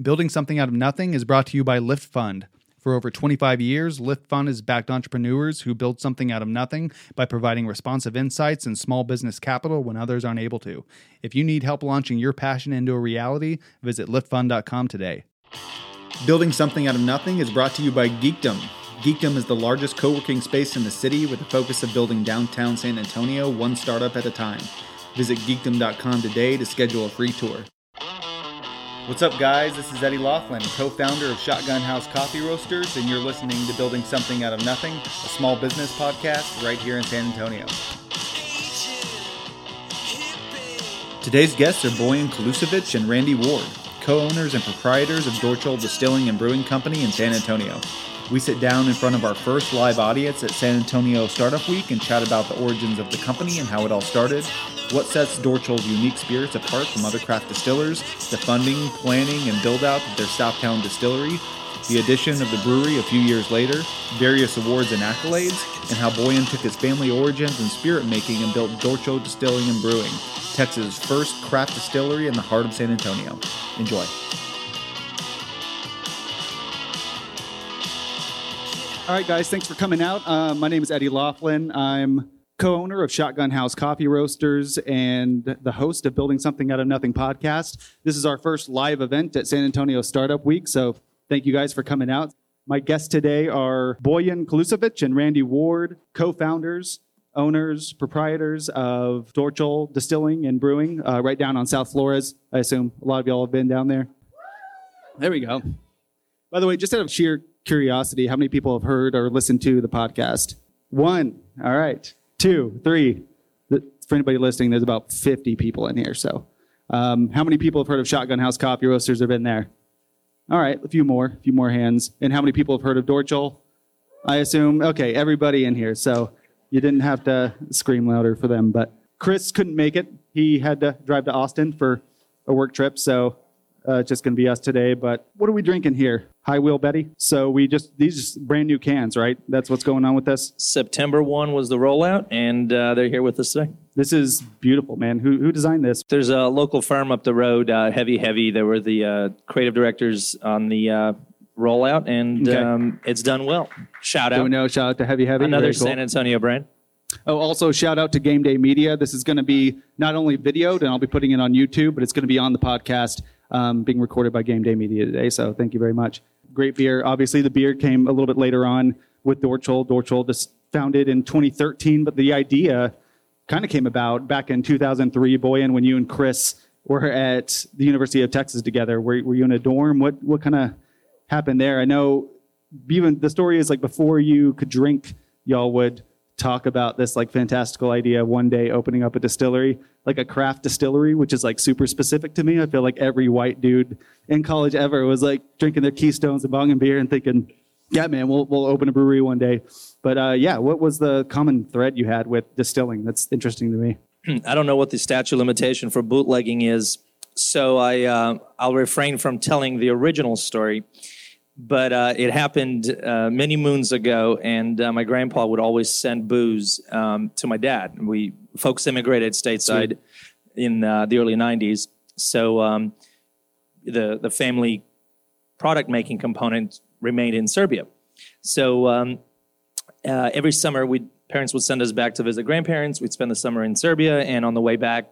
Building Something Out of Nothing is brought to you by Lift Fund. For over 25 years, Lift Fund has backed entrepreneurs who build something out of nothing by providing responsive insights and small business capital when others aren't able to. If you need help launching your passion into a reality, visit liftfund.com today. Building Something Out of Nothing is brought to you by Geekdom. Geekdom is the largest co working space in the city with the focus of building downtown San Antonio one startup at a time. Visit geekdom.com today to schedule a free tour. What's up, guys? This is Eddie Laughlin, co founder of Shotgun House Coffee Roasters, and you're listening to Building Something Out of Nothing, a small business podcast right here in San Antonio. Today's guests are Boyan Kalusevic and Randy Ward, co owners and proprietors of Dorcol Distilling and Brewing Company in San Antonio. We sit down in front of our first live audience at San Antonio Startup Week and chat about the origins of the company and how it all started, what sets Dorcol's unique spirits apart from other craft distillers, the funding, planning, and build out of their Southtown distillery, the addition of the brewery a few years later, various awards and accolades, and how Boyan took his family origins and spirit making and built Dorcol Distilling and Brewing, Texas' first craft distillery in the heart of San Antonio. Enjoy. All right, guys, thanks for coming out. Uh, my name is Eddie Laughlin. I'm co owner of Shotgun House Coffee Roasters and the host of Building Something Out of Nothing podcast. This is our first live event at San Antonio Startup Week, so thank you guys for coming out. My guests today are Boyan Kalusevic and Randy Ward, co founders, owners, proprietors of Dorcol Distilling and Brewing, uh, right down on South Flores. I assume a lot of y'all have been down there. There we go. By the way, just out of sheer curiosity, how many people have heard or listened to the podcast? One. All right. Two, three. For anybody listening, there's about 50 people in here. So, um, how many people have heard of Shotgun House Coffee Roasters have been there? All right, a few more, a few more hands. And how many people have heard of Dorcol? I assume. Okay, everybody in here. So, you didn't have to scream louder for them. But Chris couldn't make it. He had to drive to Austin for a work trip. So, uh, it's just going to be us today. But what are we drinking here? High Wheel Betty. So we just these brand new cans, right? That's what's going on with this. September one was the rollout, and uh, they're here with us today. This is beautiful, man. Who who designed this? There's a local firm up the road, uh, Heavy Heavy. They were the uh, creative directors on the uh, rollout, and Okay. um, it's done well. Shout out know? Shout out to Heavy Heavy. another Very cool. San Antonio brand. Oh, also shout out to Game Day Media. This is going to be not only videoed, and I'll be putting it on YouTube, but it's going to be on the podcast, um, being recorded by Game Day Media today. So thank you very much. Great beer. Obviously, the beer came a little bit later on with Dorcol. Dorcol just founded in 2013, but the idea kind of came about back in 2003, Boyan, when you and Chris were at the University of Texas together. Were, were you in a dorm? What what kind of happened there? I know even the story is like before you could drink, y'all would talk about this like fantastical idea one day opening up a distillery, like a craft distillery, which is like super specific to me. I feel like every white dude in college ever was like drinking their Keystones and bonging beer and thinking, yeah, man, we'll, we'll open a brewery one day. But uh, yeah, what was the common thread you had with distilling? That's interesting to me. I don't know what the statute limitation for bootlegging is, so I uh, I'll refrain from telling the original story. But uh, it happened uh, many moons ago, and uh, my grandpa would always send booze um, to my dad. We folks immigrated stateside in uh, the early '90s, so um, the the family product making component remained in Serbia. So um, uh, every summer, we parents would send us back to visit grandparents. We'd spend the summer in Serbia, and on the way back,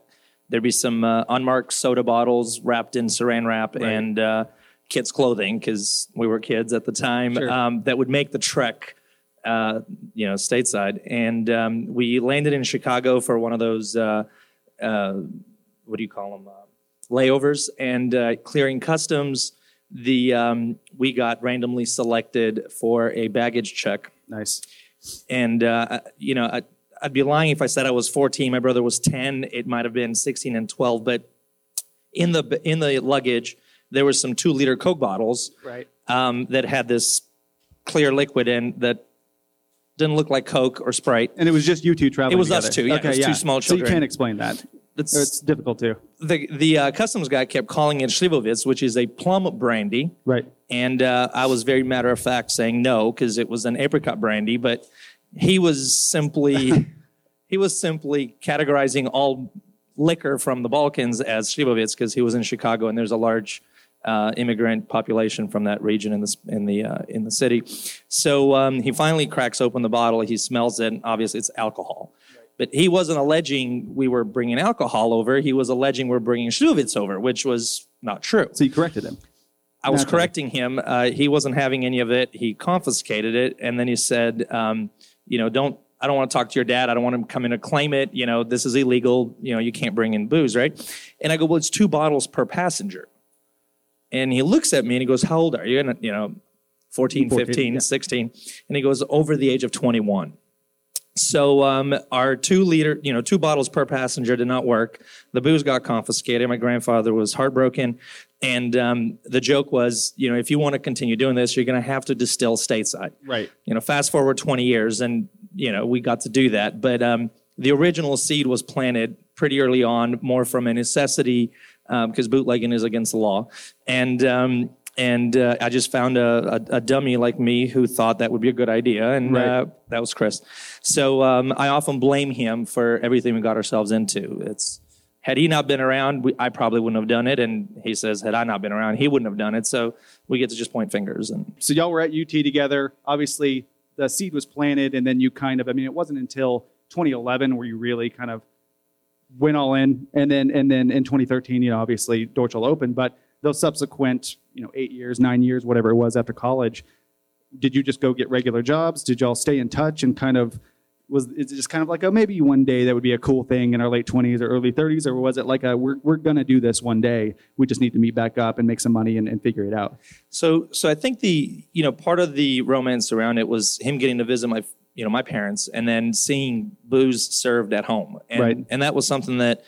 there'd be some uh, unmarked soda bottles wrapped in Saran wrap and uh, kids' clothing because we were kids at the time. Sure. Um, that would make the trek, uh, you know, stateside. And um, we landed in Chicago for one of those. Uh, uh, what do you call them? Uh, layovers and uh, clearing customs. The um, we got randomly selected for a baggage check Nice. and uh, you know I, i'd be lying if i said i was 14 my brother was 10 it might have been 16 and 12 but in the in the luggage there was some two liter coke bottles Right. um, that had this clear liquid in that didn't look like coke or sprite And it was just you two traveling It was us two, yeah. It Okay, was yeah. two small children. So you can't explain that. It's- it's difficult to. the the uh, customs guy kept calling it Slivovitz, which is a plum brandy Right. and uh, I was very matter of fact saying no because it was an apricot brandy, but he was simply he was simply categorizing all liquor from the Balkans as Slivovitz because he was in Chicago and there's a large uh, immigrant population from that region in the in the uh, in the city. So um, he finally cracks open the bottle. He smells it. And obviously, it's alcohol. But he wasn't alleging we were bringing alcohol over. He was alleging we're bringing Slivovitz over, which was not true. So you corrected him. I was Naturally. correcting him. Uh, he wasn't having any of it. He confiscated it, and then he said, um, "You know, don't. I don't want to talk to your dad. I don't want him to come in and claim it. You know, this is illegal. You know, you can't bring in booze, right?" And I go, "Well, it's two bottles per passenger." And he looks at me and he goes, "How old are you?" And you know, 14, 14, 15, yeah. 16. And he goes, "Over the age of 21." So um, our two liter, you know, two bottles per passenger did not work. The booze got confiscated. My grandfather was heartbroken, and um, the joke was, you know, if you want to continue doing this, you're going to have to distill stateside. Right. You know, fast forward 20 years, and you know, we got to do that. But um, the original seed was planted pretty early on, more from a necessity, because bootlegging is against the law, and um, and uh, I just found a, a, a dummy like me who thought that would be a good idea, and Right. uh, that was Chris. So um, I often blame him for everything we got ourselves into. It's had he not been around, we, I probably wouldn't have done it, and he says had I not been around, he wouldn't have done it. So we get to just point fingers and. So y'all were at UT together. Obviously, the seed was planted, and then you kind of. I mean, it wasn't until 2011 where you really kind of went all in, and then and then in 2013, you know, obviously Dorcol opened, but those subsequent, you know, eight years, nine years, whatever it was after college, did you just go get regular jobs? Did y'all stay in touch and kind of was it just kind of like oh maybe one day that would be a cool thing in our late 20s or early 30s or was it like a we're, we're gonna do this one day we just need to meet back up and make some money and, and figure it out So, so I think the you know part of the romance around it was him getting to visit my you know my parents and then seeing booze served at home, and Right. and that was something that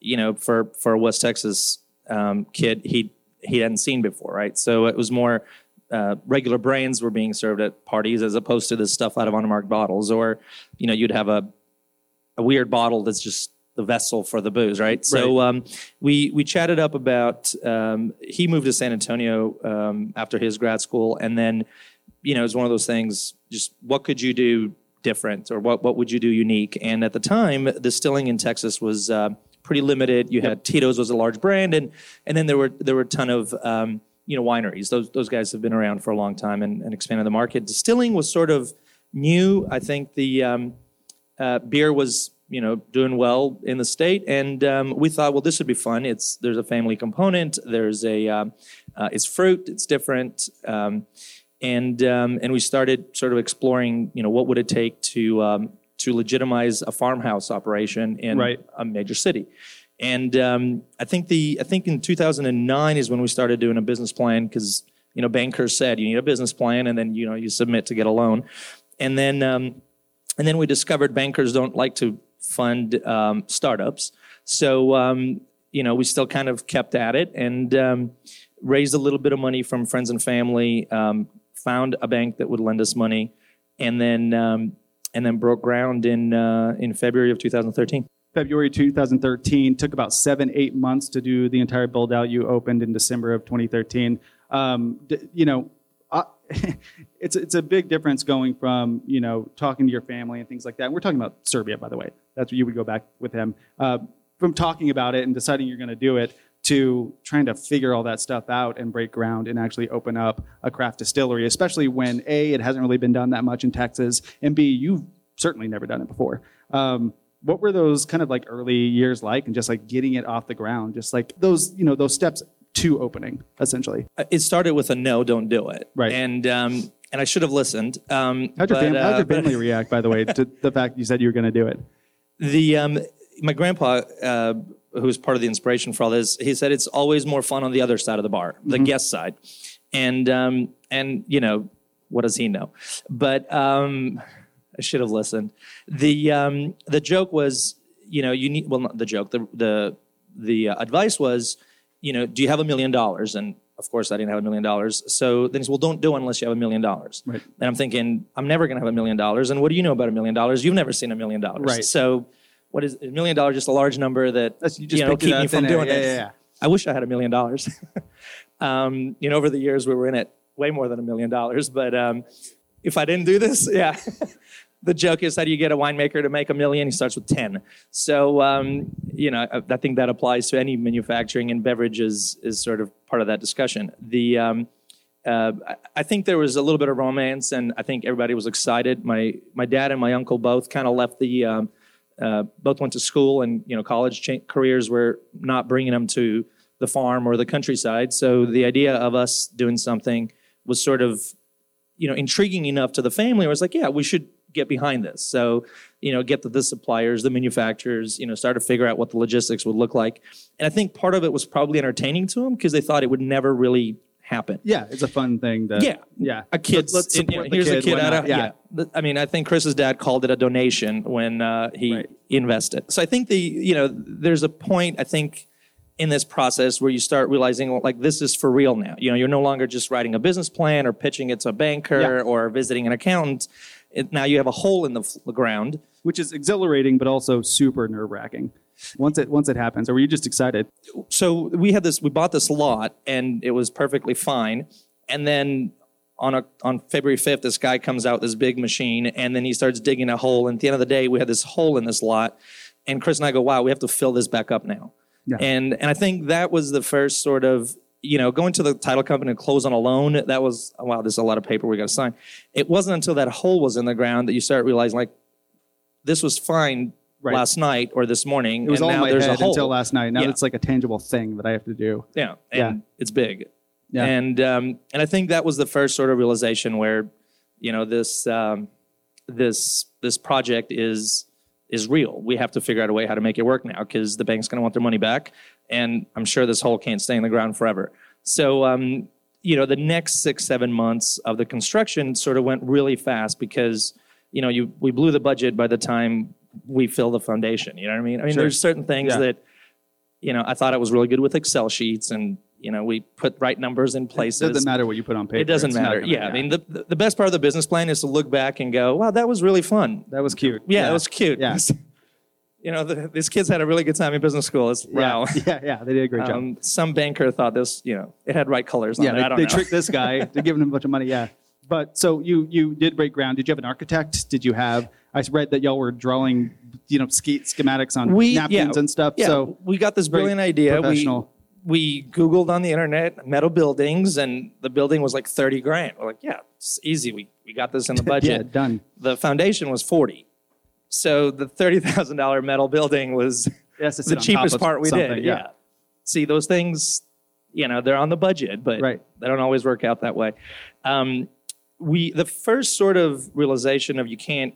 you know for for a West Texas um, kid he he hadn't seen before, right? So it was more uh, regular brands were being served at parties as opposed to this stuff out of unmarked bottles, or you know you'd have a a weird bottle that's just the vessel for the booze, right? So um, we we chatted up about um, he moved to San Antonio um, after his grad school, and then you know it was one of those things. Just what could you do different, or what what would you do unique? And at the time, distilling in Texas was uh, pretty limited. You had Tito's was a large brand, and and then there were there were a ton of um, you know wineries. Those those guys have been around for a long time and, and expanded the market. Distilling was sort of new. I think the um, uh, beer was you know doing well in the state, and um, we thought, well, this would be fun. It's there's a family component. There's a um, uh, it's fruit. It's different, um, and um, and we started sort of exploring, you know, what would it take to um, to legitimize a farmhouse operation in Right. a major city. And um, I think the I think in 2009 is when we started doing a business plan because you know bankers said you need a business plan and then you know you submit to get a loan, and then um, and then we discovered bankers don't like to fund um, startups. So, um, you know, we still kind of kept at it and um, raised a little bit of money from friends and family, um, found a bank that would lend us money, and then um, and then broke ground in uh, in February of 2013. February 2013. Took about seven, eight months to do the entire build out. You opened in December of 2013. Um, you know, I, it's it's a big difference going from you know talking to your family and things like that. And we're talking about Serbia, by the way. That's where you would go back with him. Uh, from talking about it and deciding you're going to do it to trying to figure all that stuff out and break ground and actually open up a craft distillery, especially when a it hasn't really been done that much in Texas, and b you've certainly never done it before. Um, what were those kind of like early years like, and just like getting it off the ground, just like those you know those steps to opening essentially. Uh, It started with a no, don't do it. Right. And um, and I should have listened. Um, How'd your, but, fam- how'd uh, your family react, by the way, to the fact you said you were going to do it? The um, my grandpa, uh, who was part of the inspiration for all this, he said it's always more fun on the other side of the bar, the guest side, and um, and you know what does he know? But um, I should have listened. The um, the joke was, you know, you need well not the joke. The the the uh, advice was, you know, do you have a million dollars? And of course, I didn't have a million dollars. So then he said, well, don't do it unless you have a million dollars. Right. And I'm thinking, I'm never going to have a million dollars. And what do you know about a million dollars? You've never seen a million dollars. Right. So what is a million dollars? Just a large number that That's- you just know keep me from air. doing Yeah, this. yeah, yeah. I wish I had a million dollars. Um, You know, over the years we were in it way more than a million dollars. But um, if I didn't do this, yeah. the joke is how do you get a winemaker to make a million? He starts with 10. So, um, you know, I, I, think that applies to any manufacturing and beverages is sort of part of that discussion. The, um, uh, I think there was a little bit of romance, and I think everybody was excited. My my dad and my uncle both kind of left the, um, uh, both went to school, and you know, college cha- careers were not bringing them to the farm or the countryside. So the idea of us doing something was sort of, you know, intriguing enough to the family. I was like, yeah, we should get behind this. So, you know, get the, the suppliers, the manufacturers, you know, start to figure out what the logistics would look like. And I think part of it was probably entertaining to them because they thought it would never really happen. Yeah, it's a fun thing to. Yeah, yeah. A kid. Let's, let's here's kid, a kid out of yeah. yeah. I mean, I think Chris's dad called it a donation when uh, he right. invested. So I think the you know there's a point I think in this process where you start realizing like this is for real now. You know, you're no longer just writing a business plan or pitching it to a banker yeah. or visiting an accountant. It, now you have a hole in the, the ground, which is exhilarating but also super nerve wracking. Once it once it happens, or were you just excited? So we had this. We bought this lot, and it was perfectly fine. And then on a, on February 5th, this guy comes out with this big machine, and then he starts digging a hole. And at the end of the day, we had this hole in this lot, and Chris and I go, "Wow, we have to fill this back up now." Yeah. And and I think that was the first sort of you know going to the title company and close on a loan. That was wow, there's a lot of paper we got to sign. It wasn't until that hole was in the ground that you start realizing like this was fine right. last night or this morning. It was all in my head until last night. Now yeah. it's like a tangible thing that I have to do. Yeah, and yeah. it's big. Yeah. And um, and I think that was the first sort of realization where, you know, this um, this this project is is real. We have to figure out a way how to make it work now because the bank's going to want their money back, and I'm sure this hole can't stay in the ground forever. So, um, you know, the next six seven months of the construction sort of went really fast because you know you we blew the budget by the time we fill the foundation. You know what I mean? I mean, sure. there's certain things yeah. that you know I thought I was really good with Excel sheets and you know we put right numbers in places. It doesn't matter what you put on paper. It doesn't it's matter. Yeah, I mean the the best part of the business plan is to look back and go, wow, that was really fun. That was cute. Yeah, yeah. that was cute. Yeah. you know, the, these kids had a really good time in business school. It's, wow. yeah, yeah, they did a great um, job. Some banker thought this, you know, it had right colors. yeah, they, they tricked this guy to give him a bunch of money. Yeah, but so you you did break ground. Did you have an architect? Did you have? I read that y'all were drawing, you know, ski, schematics on we, napkins yeah, and stuff. Yeah, so we got this brilliant idea. We, we Googled on the internet metal buildings, and the building was like 30 grand. We're like, yeah, it's easy. We, we got this in the budget. yeah, done. The foundation was 40. So the $30,000 metal building was yes, the cheapest part we did. Yeah. yeah. See, those things, you know, they're on the budget, but right. they don't always work out that way. Um, we the first sort of realization of you can't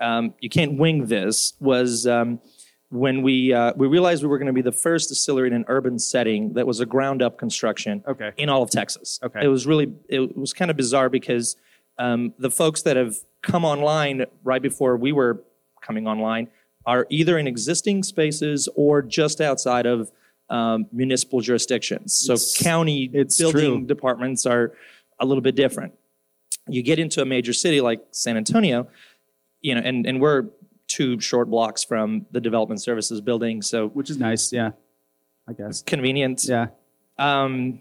um, you can't wing this was um, when we uh, we realized we were going to be the first distillery in an urban setting that was a ground up construction okay. in all of Texas. Okay, it was really it was kind of bizarre because um, the folks that have come online right before we were coming online are either in existing spaces or just outside of um, municipal jurisdictions. So it's, county it's building true. departments are a little bit different. You get into a major city like San Antonio, you know, and, and we're two short blocks from the development services building. So which is nice, yeah. I guess convenient. Yeah. Um,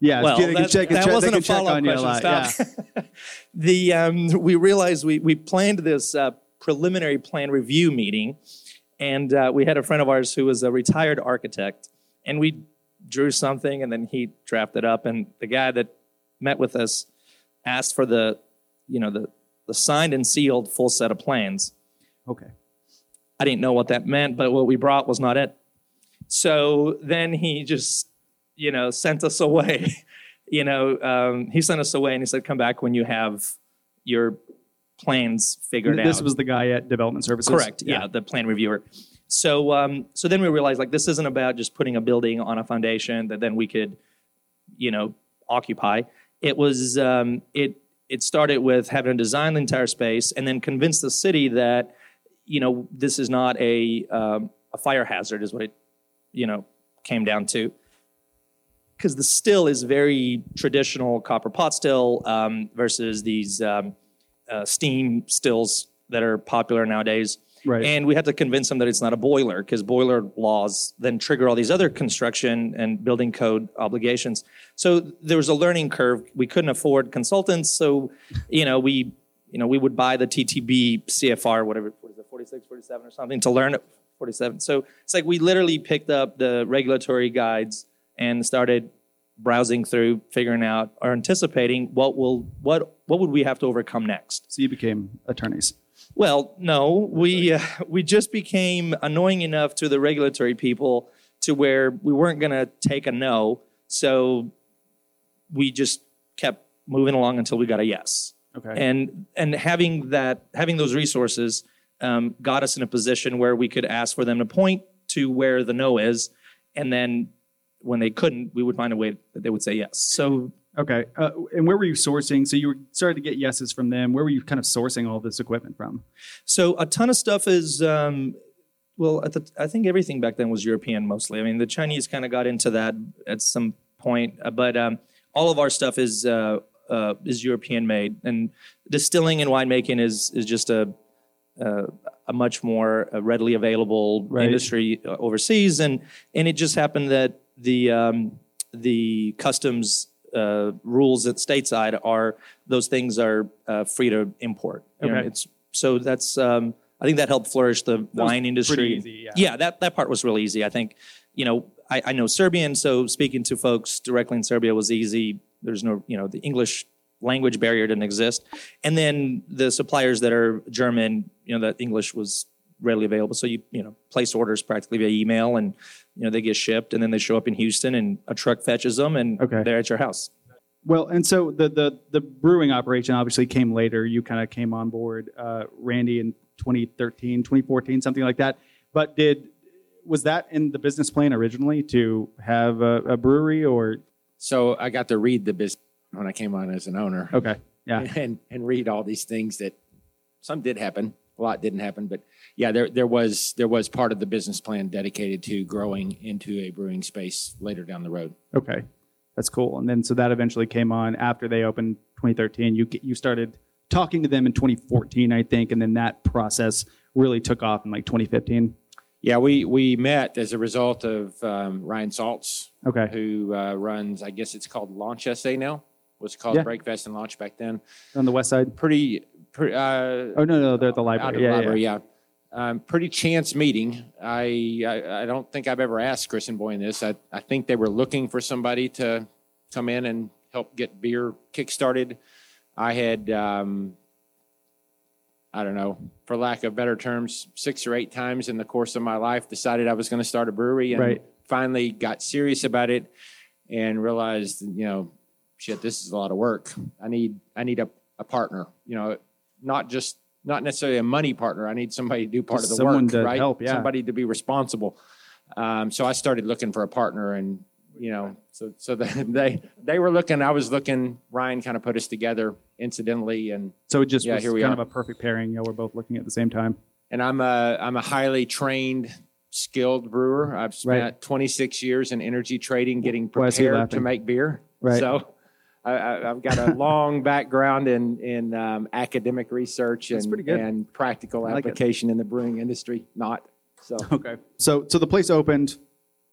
yeah, well, that, check, that check, wasn't a follow-up question. Stop. Yeah. the um, we realized we we planned this uh, preliminary plan review meeting, and uh, we had a friend of ours who was a retired architect, and we drew something, and then he drafted up, and the guy that met with us asked for the, you know, the the signed and sealed full set of plans. Okay. I didn't know what that meant, but what we brought was not it. So then he just, you know, sent us away. you know, um, he sent us away and he said, "Come back when you have your plans figured this out." This was the guy at Development Services. Correct. Yeah, yeah the plan reviewer. So, um, so then we realized like this isn't about just putting a building on a foundation that then we could, you know, occupy. It was um, it it started with having to design the entire space and then convince the city that you know this is not a um, a fire hazard is what it you know came down to. Because the still is very traditional copper pot still um, versus these um, uh, steam stills that are popular nowadays Right. And we had to convince them that it's not a boiler because boiler laws then trigger all these other construction and building code obligations. So there was a learning curve. We couldn't afford consultants, so you know we you know, we would buy the TTB CFR, whatever, what is it, 46, 47 or something, to learn it. 47. So it's like we literally picked up the regulatory guides and started browsing through, figuring out or anticipating what will what what would we have to overcome next. So you became attorneys. Well, no, we uh, we just became annoying enough to the regulatory people to where we weren't going to take a no. So we just kept moving along until we got a yes. Okay. And and having that having those resources um, got us in a position where we could ask for them to point to where the no is, and then when they couldn't, we would find a way that they would say yes. So okay. Uh, and where were you sourcing? So you were started to get yeses from them. Where were you kind of sourcing all this equipment from? So a ton of stuff is, um, well, at the, I think everything back then was European mostly. I mean, the Chinese kind of got into that at some point, uh, but um, all of our stuff is uh, uh, is European made, and distilling and winemaking is is just a uh, a much more uh, readily available Right. industry uh, overseas, and and it just happened that the um, the customs uh, rules at stateside are those things are uh, free to import. You know, it's so that's um, I think that helped flourish the wine industry. easy, yeah. yeah, that that part was really easy. I think you know I, I know Serbian, so speaking to folks directly in Serbia was easy. There's no you know the English language barrier didn't exist, and then the suppliers that are German, you know that English was readily available. So you you know place orders practically via email, and you know they get shipped, and then they show up in Houston, and a truck fetches them, and Okay. they're at your house. Well, and so the the the brewing operation obviously came later. You kind of came on board, uh, Randy, in 2013, 2014, something like that. But did was that in the business plan originally to have a, a brewery or So I got to read the business when I came on as an owner okay, yeah, and, and read all these things that some did happen, a lot didn't happen, but yeah, there, there was, there was part of the business plan dedicated to growing into a brewing space later down the road. okay, that's cool. And then so that eventually came on after they opened 2013. You you started talking to them in 2014, I think, and then that process really took off in like 2015. Yeah, we, we met as a result of um, Ryan Saltz, Okay, who uh, runs, I guess it's called Launch SA now, was called Yeah. Breakfast and Launch back then. on the west side. Pretty, pretty uh, Oh no, no, they're at the out library. of Yeah, the yeah, library, yeah. Um, pretty chance meeting. I, I I don't think I've ever asked Chris and Boyan this. I I think they were looking for somebody to come in and help get beer kickstarted. I had um, I don't know, for lack of better terms, six or eight times in the course of my life decided I was going to start a brewery and Right. finally got serious about it and realized, you know, shit, this is a lot of work. I need I need a, a partner, you know, not just not necessarily a money partner. I need somebody to do part Just of the someone work, to right? help, yeah. Somebody to be responsible. Um, so I started looking for a partner and you know, so so they they, they were looking, I was looking, Ryan kind of put us together incidentally and So it just Yeah, was here we kind are. of a perfect pairing. You know, we're both looking at the same time. and I'm a I'm a highly trained, skilled brewer. I've spent Right. 26 years in energy trading, getting Why is he prepared to make beer. Right. So I, I've got a long background in in um, academic research and and practical like it. application in the brewing industry. Not so. Okay. So so the place opened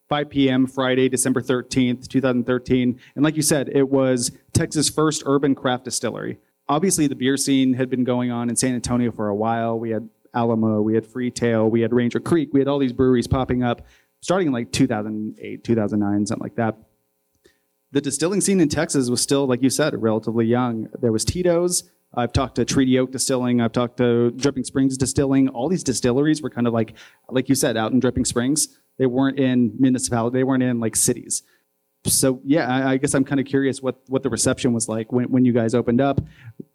5 p.m. Friday, December 13th, 2013. And like you said, it was Texas' first urban craft distillery. Obviously, the beer scene had been going on in San Antonio for a while. We had Alamo, we had Freetail, we had Ranger Creek, we had all these breweries popping up starting in like 2008, 2009, something like that. The distilling scene in Texas was still, like you said, relatively young. There was Tito's. I've talked to Treaty Oak Distilling. I've talked to Dripping Springs Distilling. All these distilleries were kind of like, like you said, out in Dripping Springs. They weren't in municipality. They weren't in like cities. So yeah, I, I guess I'm kind of curious what what the reception was like when, when you guys opened up.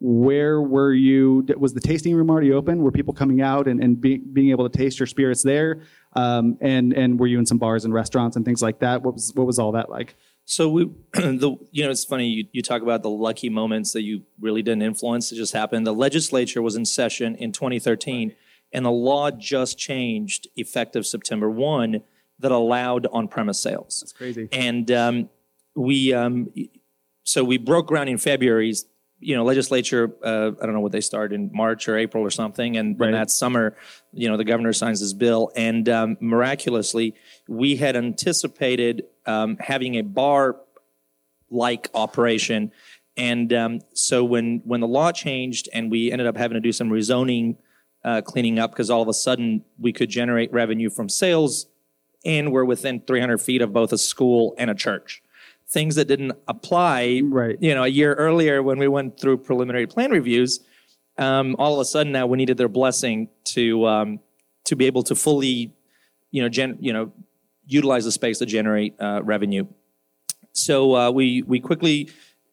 Where were you? Was the tasting room already open? Were people coming out and, and be, being able to taste your spirits there? Um, and and were you in some bars and restaurants and things like that? What was what was all that like? So we, the you know, it's funny you, you talk about the lucky moments that you really didn't influence. It just happened. The legislature was in session in 2013, and the law just changed effective September 1 that allowed on-premise sales. It's crazy. And um, we, um, so we broke ground in February. You know, legislature. Uh, I don't know what they start in March or April or something, and Right. that summer, you know, the governor signs this bill, and um, miraculously, we had anticipated um, having a bar like operation And um, so when when the law changed and we ended up having to do some rezoning uh, cleaning up because all of a sudden we could generate revenue from sales and we're within 300 feet of both a school and a church. Things that didn't apply, Right. you know, a year earlier when we went through preliminary plan reviews. Um, all of a sudden now we needed their blessing to um, to be able to fully, you know, gen, you know, utilize the space to generate uh, revenue. So uh, we we quickly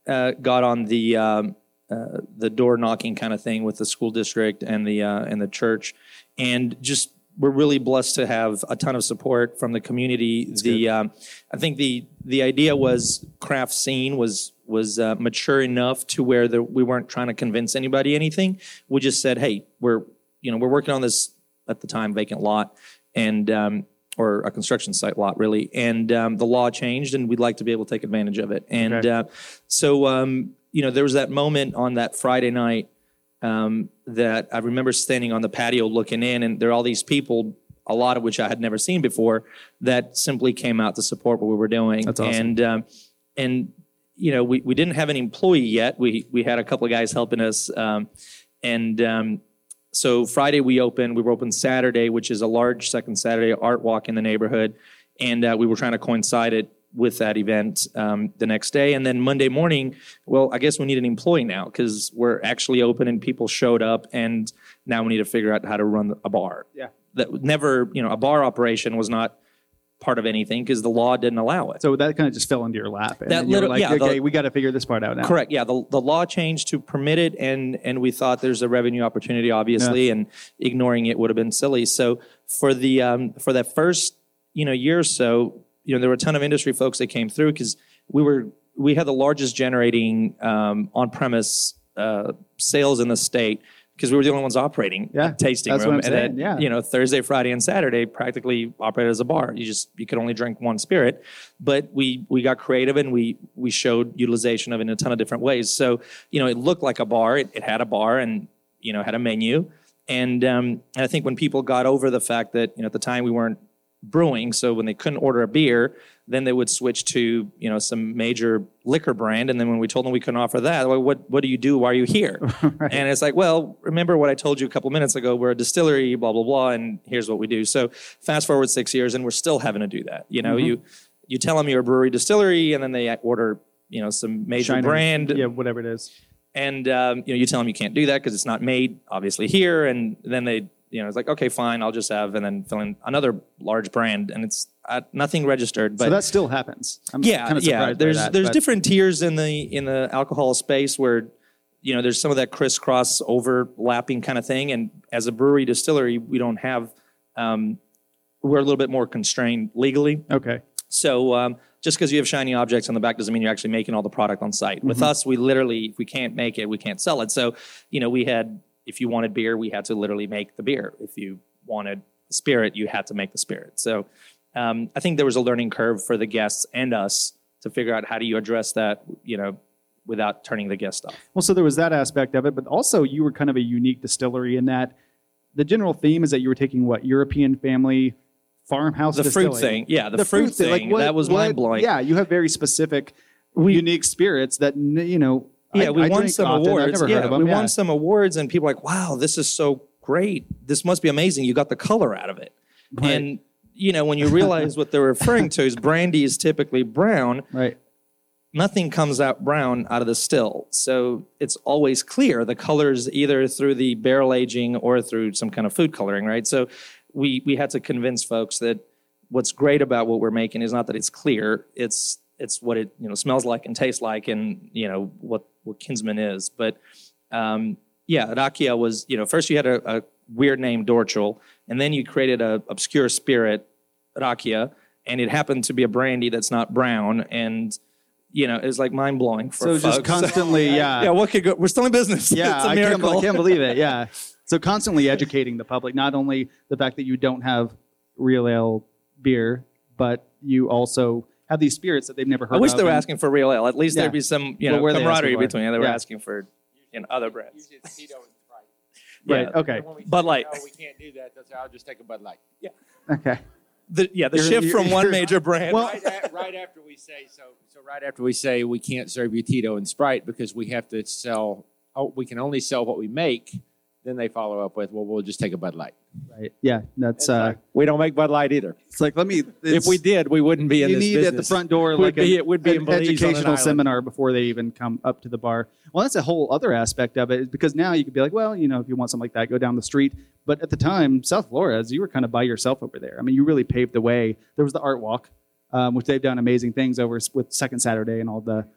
uh, got on the um, uh, the door knocking kind of thing with the school district and the uh, and the church, and just we're really blessed to have a ton of support from the community. the um, I think the the idea was craft scene was was uh, mature enough to where the, we weren't trying to convince anybody anything. We just said, hey, we're you know we're working on this at the time vacant lot and. Um, or a construction site lot, really. And um, the law changed, and we'd like to be able to take advantage of it. And Okay. uh, so, um, you know, there was that moment on that Friday night um, that I remember standing on the patio looking in, and there are all these people, a lot of which I had never seen before, that simply came out to support what we were doing. That's awesome. And um, and you know, we, we didn't have an employee yet. We we had a couple of guys helping us, um, and um, so Friday we opened. We were open Saturday, which is a large second Saturday art walk in the neighborhood, and uh, we were trying to coincide it with that event um, the next day. And then Monday morning, well, I guess we need an employee now because we're actually open and people showed up, and now we need to figure out how to run a bar. Yeah. that never, you know, a bar operation was not part of anything because the law didn't allow it. So that kind of just fell into your lap. And That then you were little- like, yeah, the- okay, we got to figure this part out now. Correct. Yeah. The, the law changed to permit it, and and we thought there's a revenue opportunity, obviously, and ignoring it would have been silly. So for the um, for that first you know year or so, you know, there were a ton of industry folks that came through because we were we had the largest generating um, on premise uh, sales in the state because we were the only ones operating Yeah, tasting room. And saying, then, yeah. you know, Thursday, Friday, and Saturday practically operated as a bar. You just you could only drink one spirit, but we we got creative and we we showed utilization of it in a ton of different ways. So you know, it looked like a bar. It, it had a bar and you know had a menu, and um, and I think when people got over the fact that you know at the time we weren't brewing, so when they couldn't order a beer, then they would switch to you know some major liquor brand, and then when we told them we couldn't offer that, well, what what do you do? Why are you here? And it's like, well, remember what I told you a couple minutes ago? We're a distillery, blah blah blah, and here's what we do. So fast forward six years, and we're still having to do that. You know, you you tell them you're a brewery distillery, and then they order you know some major Shiner- brand, Yeah, whatever it is. and um, you know you tell them you can't do that because it's not made obviously here, and then they you know it's like okay fine I'll just have and then fill in another large brand, and it's uh, nothing registered, but so that still happens. I'm yeah, kind of yeah. There's that, there's but- different tiers in the in the alcohol space where you know there's some of that crisscross overlapping kind of thing, and as a brewery distillery, we don't have. Um, we're a little bit more constrained legally. Okay. So um, just because you have shiny objects on the back doesn't mean you're actually making all the product on site. With us, we literally, if we can't make it, we can't sell it. So, you know, we had, if you wanted beer, we had to literally make the beer. If you wanted spirit, you had to make the spirit. So um, I think there was a learning curve for the guests and us to figure out how do you address that, you know, without turning the guest off. Well, so there was that aspect of it, but also you were kind of a unique distillery in that the general theme is that you were taking what European family farmhouse The fruit thing, yeah, the, fruit, thing, like that was mind blowing. Yeah, you have very specific, unique spirits that you know. Yeah, I- we I won some often. Awards. yeah, heard of them. we yeah. won some awards, and people are like, "Wow, this is so great! This must be amazing! You got the color out of it." Right. And you know, when you realize what they're referring to is brandy is typically brown. right. Nothing comes out brown out of the still, so it's always clear. The colors either through the barrel aging or through some kind of food coloring, right? So we we had to convince folks that what's great about what we're making is not that it's clear it's it's what it you know smells like and tastes like and you know what what kinsman is but um yeah rakia was you know first you had a, a weird name dorcol and then you created a obscure spirit rakia and it happened to be a brandy that's not brown and you know it's like mind-blowing for So just constantly, yeah, yeah what could go we're still in business yeah. it's a I can't, miracle I can't believe it. Yeah. So constantly educating the public, not only the fact that you don't have real ale beer, but you also have these spirits that they've never heard. I wish of they were and- asking for real ale. At least Yeah. there'd be some, you know, were they camaraderie asking for? between. They were Yeah. asking for, you know, other brands. Usually it's Tito and Sprite. Right. Yeah. Okay. When Bud Light. No, we can't do that. They'll say, I'll just take a Bud Light. Yeah. Okay. the yeah the You're- shift you're- from one you're- major brand. Well- right, a- right after we say so, so right after we say we can't serve you Tito and Sprite because we have to sell. Oh, we can only sell what we make. Then they follow up with, well, we'll just take a Bud Light. Right. Yeah. That's uh. like, we don't make Bud Light either. It's like let me. If we did, we wouldn't be in you this need business. at the front door like be- a, it would be an in an educational seminar before they even come up to the bar. Well, that's a whole other aspect of it is because now you could be like, well, you know, if you want something like that, go down the street. But at the time, South Flores, you were kind of by yourself over there. I mean, you really paved the way. There was the art walk, um, which they've done amazing things over with Second Saturday and all the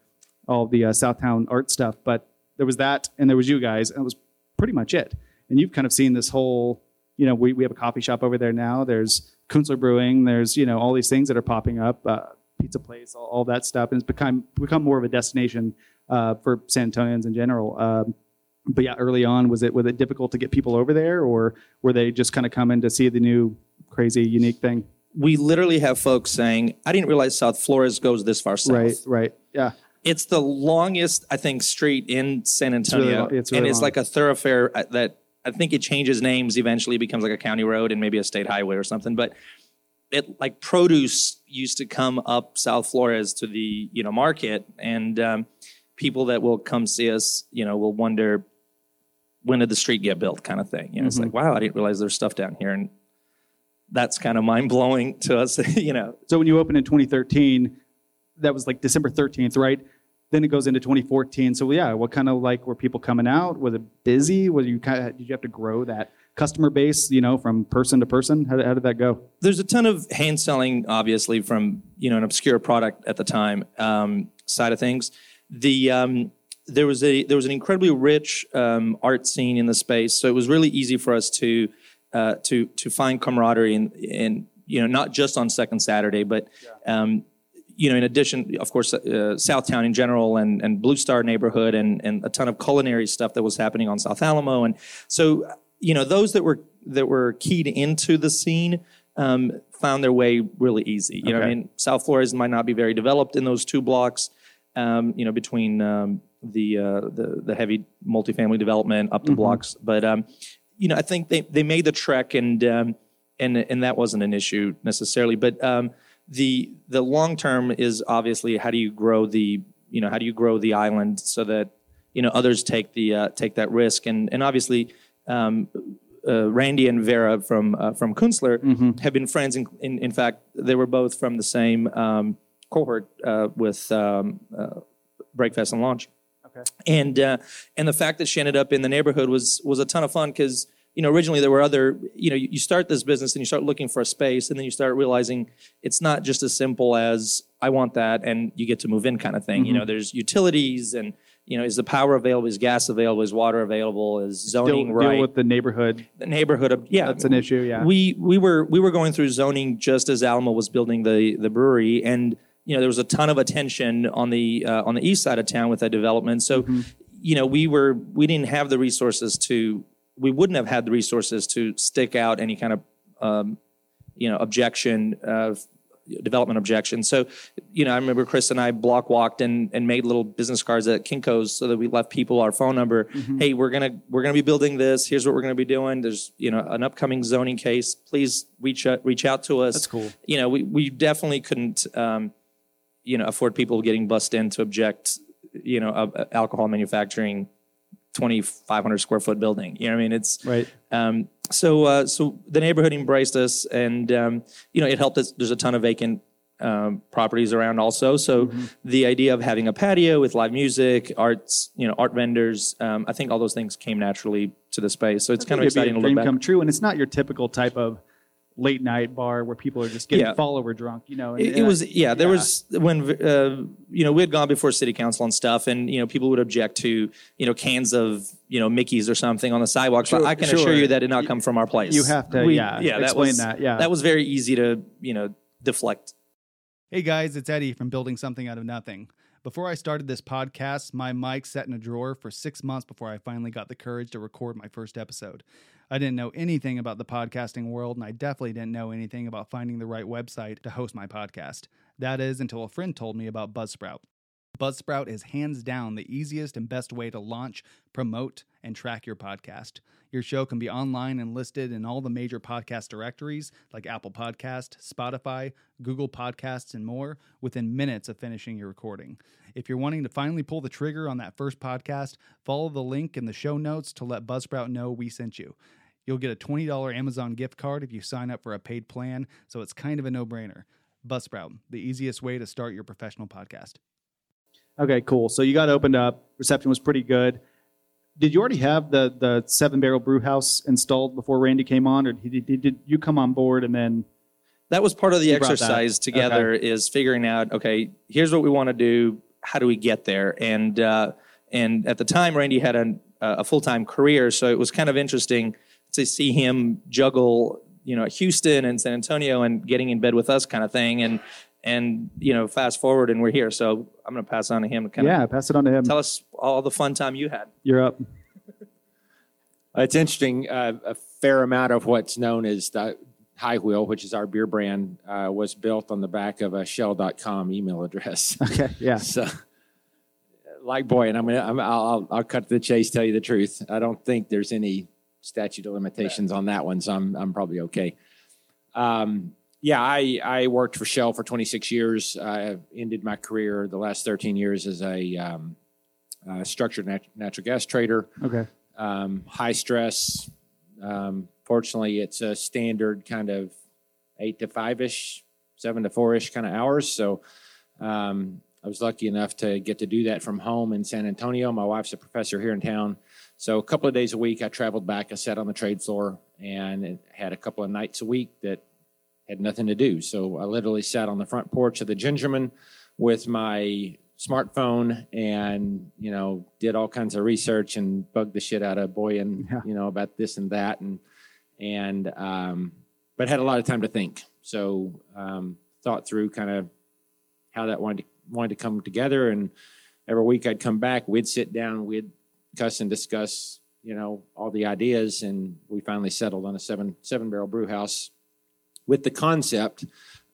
all the uh, Southtown art stuff. But there was that, and there was you guys, and it was pretty much it. And you've kind of seen this whole, you know, we, we have a coffee shop over there now. There's Kunstler Brewing. There's, you know, all these things that are popping up, uh, pizza place, all, all that stuff. And it's become, become more of a destination uh, for San Antonians in general. Um, but yeah, early on, was it was it difficult to get people over there, or were they just kind of coming to see the new crazy, unique thing? we literally have folks saying, "I didn't realize South Flores goes this far south." Right, right, yeah. It's the longest, I think, street in San Antonio, really it's really and it's long. like a thoroughfare uh, that I think it changes names eventually, becomes like a county road and maybe a state highway or something. But it like produce used to come up South Flores to the you know market, and um, people that will come see us, you know, will wonder when did the street get built, kind of thing. You know, it's Mm-hmm. like wow, I didn't realize there's stuff down here, and that's kind of mind blowing to us, you know. So when you opened in 2013, that was like December 13th, right? Then it goes into 2014. So yeah, what kind of like were people coming out? Was it busy? Was you kind of did you have to grow that customer base? You know, from person to person. How, did- how did that go? there's a ton of hand selling, obviously, from you know an obscure product at the time um, side of things. The um, there was a there was an incredibly rich um, art scene in the space, so it was really easy for us to uh, to to find camaraderie and and you know not just on Second Saturday, but um, you know in addition, of course, uh, Southtown in general and and Blue Star neighborhood and and a ton of culinary stuff that was happening on South Alamo, and so you know those that were that were keyed into the scene um, found their way really easy. You know, what I mean, South Flores might not be very developed in those two blocks. Um, you know, between um, the, uh, the the heavy multifamily development up the blocks, but um, you know, I think they, they made the trek, and um, and and that wasn't an issue necessarily. But um, the the long term is obviously how do you grow the you know how do you grow the island so that you know others take the uh, take that risk, and and obviously. Um, uh, Randy and Vera from uh, from Kunstler have been friends. In, in in fact, they were both from the same um, cohort uh, with um, uh, Breakfast and Launch. Okay. And uh, and the fact that she ended up in the neighborhood was was a ton of fun because you know originally there were other you know you, start this business and you start looking for a space and then you start realizing it's not just as simple as I want that and you get to move in kind of thing. You know, there's utilities and you know is the power available, is gas available, is water available, is Deal, zoning deal right, with the neighborhood. the neighborhood of yeah That's an issue. Yeah. we we were we were going through zoning just as Alamo was building the the brewery, and you know there was a ton of attention on the uh, on the east side of town with that development. So, you know, we were we didn't have the resources to we wouldn't have had the resources to stick out any kind of um, you know objection uh, development objection. So, you know, I remember Chris and I block walked and, and made little business cards at Kinko's so that we left people our phone number. Hey, we're gonna we're gonna be building this. Here's what we're gonna be doing. There's you know an upcoming zoning case. Please reach out reach out to us. That's cool. You know, we we definitely couldn't um, you know afford people getting bussed in to object. You know, uh, alcohol manufacturing. 2500 square foot building you know what i mean it's Right. um, so, uh, so the neighborhood embraced us, and um, you know, it helped us. There's a ton of vacant um, properties around, also. So, Mm-hmm. the idea of having a patio with live music, arts, you know, art vendors, um, I think all those things came naturally to the space. So it's kind of exciting to look back. come true, and it's not your typical type of late night bar where people are just getting Yeah. follower drunk. You know, and- It, it and I- was yeah. There yeah. was when uh, you know we had gone before city council and stuff, and you know people would object to you know cans of you know Mickey's or something on the sidewalks. but I can sure. assure you that did not come from our place. You have to, yeah, yeah. That explain was, that, yeah. that was very easy to you know deflect. Hey guys, it's Eddie from Building Something Out of Nothing. Before I started this podcast, my mic sat in a drawer for six months before I finally got the courage to record my first episode. I didn't know anything about the podcasting world, and I definitely didn't know anything about finding the right website to host my podcast. That is, until a friend told me about Buzzsprout. Buzzsprout is hands down the easiest and best way to launch, promote, and track your podcast. Your show can be online and listed in all the major podcast directories like Apple Podcast, Spotify, Google Podcasts, and more within minutes of finishing your recording. If you're wanting to finally pull the trigger on that first podcast, follow the link in the show notes to let Buzzsprout know we sent you. You'll get a $20 Amazon gift card if you sign up for a paid plan, so it's kind of a no brainer. Buzzsprout, the easiest way to start your professional podcast. Okay, cool. So you got opened up. Reception was pretty good. Did you already have the the seven barrel brew house installed before Randy came on, or did, did, did you come on board and then? that was part of the You brought that. exercise together is figuring out okay here's what we want to do how do we get there and uh, and at the time randy had a, a full-time career so it was kind of interesting to see him juggle you know houston and san antonio and getting in bed with us kind of thing and and you know fast forward and we're here so i'm going to pass on to him to kind Yeah, of pass it on to him. tell us all the fun time you had You're up. It's interesting. Uh, a fair amount of what's known as the High Wheel, which is our beer brand, uh, was built on the back of a Shell.com email address. Okay, yeah. so, like boy, and I'm gonna, I'm, I'll, I'll, I'll cut to the chase. Tell you the truth, I don't think there's any statute of limitations on that one, so I'm, I'm probably okay. Um, yeah, I, I worked for Shell for 26 years. I ended my career the last 13 years as a um, uh, structured nat- natural gas trader Okay. um, high stress. Um, fortunately, it's a standard kind of eight to five ish, seven to four ish kind of hours. So um, I was lucky enough to get to do that from home in San Antonio. My wife's a professor here in town. So a couple of days a week, I traveled back. I sat on the trade floor and had a couple of nights a week that had nothing to do. So I literally sat on the front porch of the Gingerman with my smartphone and you know did all kinds of research and bugged the shit out of boy and Yeah. you know about this and that and and um, but had a lot of time to think. So um, thought through kind of how that wanted to, wanted to come together and every week I'd come back, we'd sit down, we'd cuss and discuss, you know, all the ideas, and we finally settled on a seven seven barrel brew house with the concept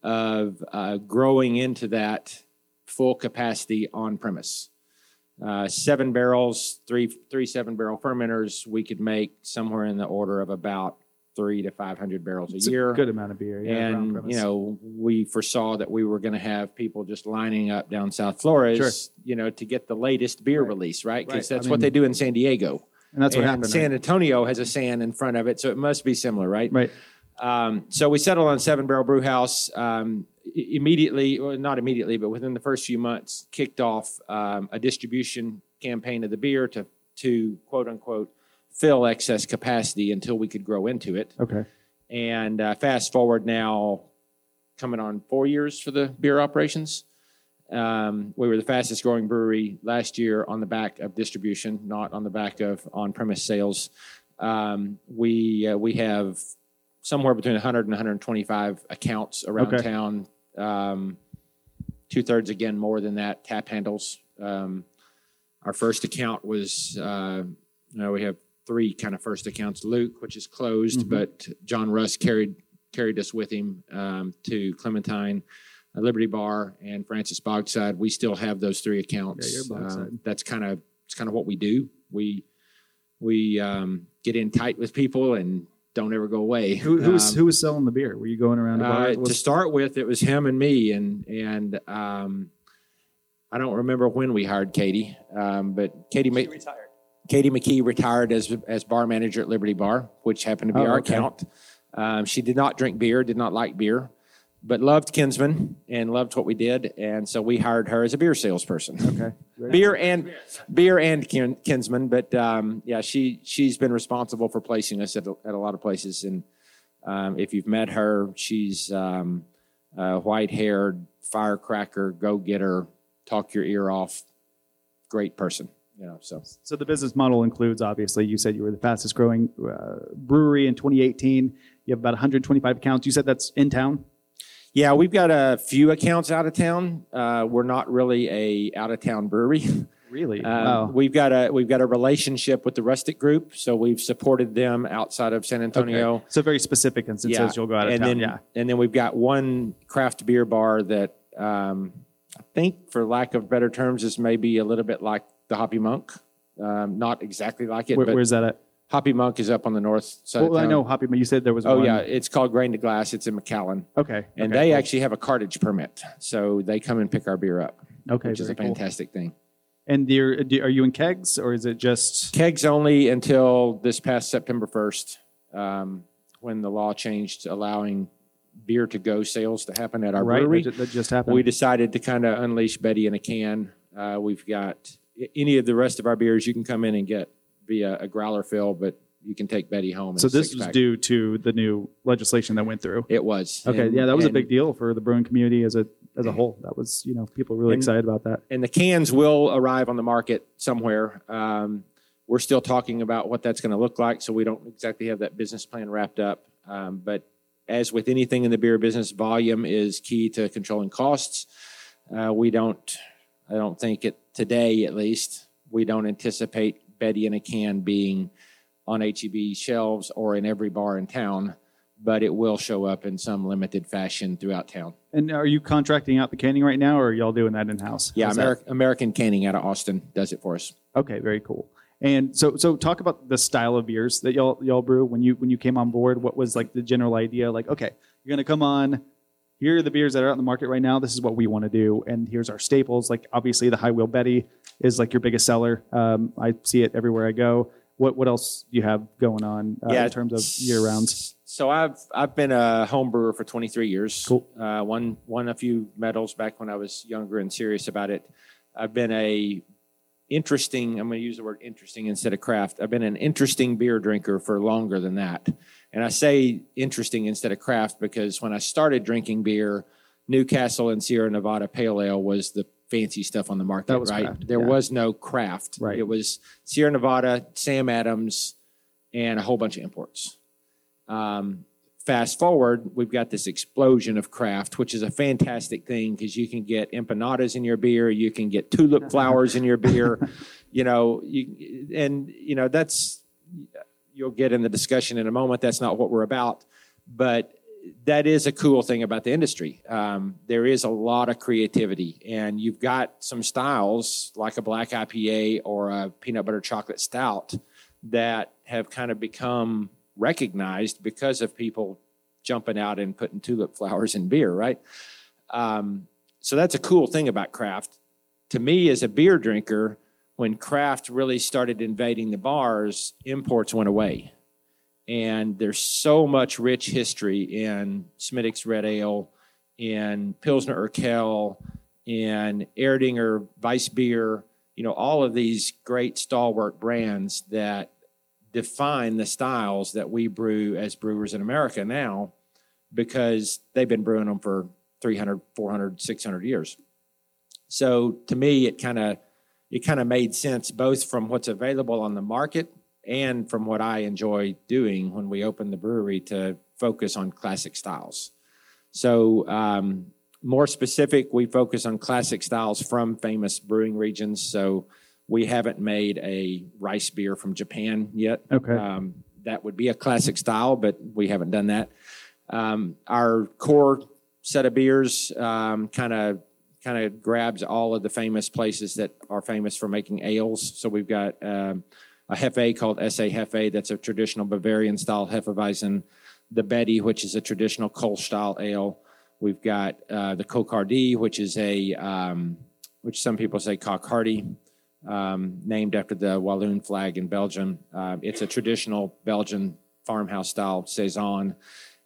of uh, growing into that full capacity on premise. Uh, seven barrels, three three seven barrel fermenters, we could make somewhere in the order of about three to five hundred barrels a It's year a good amount of beer. Yeah, and you know we foresaw that we were going to have people just lining up down South Flores, Sure. you know, to get the latest beer Right. release, right? Because Right. I that's what mean- they do in San Diego. and that's what and happened. San? Antonio has a San in front of it, so it must be similar, right? Right. Um, so we settled on Seven Barrel Brew House. Um, immediately, well, not immediately, but within the first few months, kicked off um, a distribution campaign of the beer to to quote unquote fill excess capacity until we could grow into it. Okay. And uh, fast forward now, coming on four years for the beer operations. Um, we were the fastest growing brewery last year on the back of distribution, not on the back of on premise sales. Um, we uh, we have somewhere between 100 and 125 accounts around Okay. town. Um, Two thirds again more than that tap handles. Um, our first account was uh, you know we have three kind of first accounts. Luke, which is closed, Mhm. but John Russ carried carried us with him um, to Clementine, uh, Liberty Bar, and Francis Bogside. We still have those three accounts. Yeah, you're Um, that's kind of it's kind of what we do. We we um, get in tight with people and don't ever go away. Who, who was Um, who was selling the beer? Were you going around? to uh, to start with, it was him and me, and and um, I don't remember when we hired Katie, um, but Katie Ma- retired Katie McKee retired as as bar manager at Liberty Bar, which happened to be Oh, our okay. account. Um, she did not drink beer, did not like beer, but loved Kinsman and loved what we did, and so we hired her as a beer salesperson. okay. beer and beer and kin, Kinsman, but um, yeah, she she's been responsible for placing us at a, at a lot of places, and um, if you've met her, she's um, uh, white haired, firecracker, go getter, talk your ear off, great person. You know, so So the business model includes, obviously, you said you were the fastest growing uh, brewery in 2018. You have about 125 accounts. You said that's in town. yeah, we've got a few accounts out of town. Uh, we're not really a out of town brewery. Really? Um, wow. We've got a we've got a relationship with the Rustic Group, so we've supported them outside of San Antonio. Okay. So very specific instances you'll go out of and town. Then, yeah. And then we've got one craft beer bar that um, I think, for lack of better terms, is maybe a little bit like the Hoppy Monk. Um, not exactly like it, Where, but where's that at? Hoppy Monk is up on the north side. of Well, I know Hoppy, but you said there was Oh one. yeah, it's called Grain to Glass. It's in McAllen, Okay. and okay, they cool. actually have a cartage permit, so they come and pick our beer up, okay, which is a very cool. fantastic thing. And you're, you in kegs or is it just? Kegs only until this past September first, um, when the law changed, allowing beer to go sales to happen at our right, brewery. that just happened. we decided to kind of unleash Betty in a can. Uh, we've got any of the rest of our beers you can come in and get via a growler fill, but you can take Betty home. so this was due to the new legislation that went through. It was Okay, And- yeah, that was a big deal for the brewing community as a as a whole. That was, you know, people really And- excited about that. and the cans will arrive on the market somewhere. Um, we're still talking about what that's going to look like, so we don't exactly have that business plan wrapped up. Um, but as with anything in the beer business, volume is key to controlling costs. Uh, we don't, I don't think it today at least, we don't anticipate Betty in a can being on HEB shelves or in every bar in town, but it will show up in some limited fashion throughout town. And are you contracting out the canning right now, or are y'all doing that in house? Yeah, Ameri- American Canning out of Austin does it for us. Okay, very cool. And so, so talk about the style of beers that y'all y'all brew when you when you came on board. What was like the general idea? Like, okay, you're gonna come on. Here are the beers that are out in the market right now. This is what we want to do, and here's our staples. Like, obviously, the High Wheel Betty is like your biggest seller. Um, I see it everywhere I go. What what else do you have going on uh, in terms of year rounds? So I've I've been a home brewer for 23 years. Cool. Uh, won won a few medals back when I was younger and serious about it. I've been a interesting. I'm going to use the word interesting instead of craft. I've been an interesting beer drinker for longer than that. And I say interesting instead of craft because when I started drinking beer, Newcastle and Sierra Nevada Pale Ale was the fancy stuff on the market. That was right. craft, there yeah. was no craft. Right. It was Sierra Nevada, Sam Adams, and a whole bunch of imports. Um, fast forward, we've got this explosion of craft, which is a fantastic thing because you can get empanadas in your beer, you can get tulip flowers in your beer, you know, you, and you know that's you'll get in the discussion in a moment. That's not what we're about, but that is a cool thing about the industry. Um, there is a lot of creativity, and you've got some styles like a black IPA or a peanut butter chocolate stout that have kind of become recognized because of people jumping out and putting tulip flowers in beer, right? Um, so that's a cool thing about craft. To me, as a beer drinker, when craft really started invading the bars, imports went away. And there's so much rich history in Smithwick's Red Ale, in Pilsner Urquell, in Erdinger Weiss Beer, you know, all of these great stalwart brands that define the styles that we brew as brewers in America now because they've been brewing them for 300, 400, 600 years. So to me, it kind of it kind of made sense both from what's available on the market and from what I enjoy doing when we open the brewery to focus on classic styles. So um, more specific, we focus on classic styles from famous brewing regions. So we haven't made a rice beer from Japan yet. Okay. Um, that would be a classic style, but we haven't done that. Um, our core set of beers kind of kind of grabs all of the famous places that are famous for making ales. So we've got um, a Hefe called SA Hefe, that's a traditional Bavarian style Hefeweizen. The Betty, which is a traditional Kolsch style ale. We've got uh, the Cocardi, which is a um, which some people say cock hardy, um, named after the Walloon flag in Belgium. Uh, it's a traditional Belgian farmhouse style saison,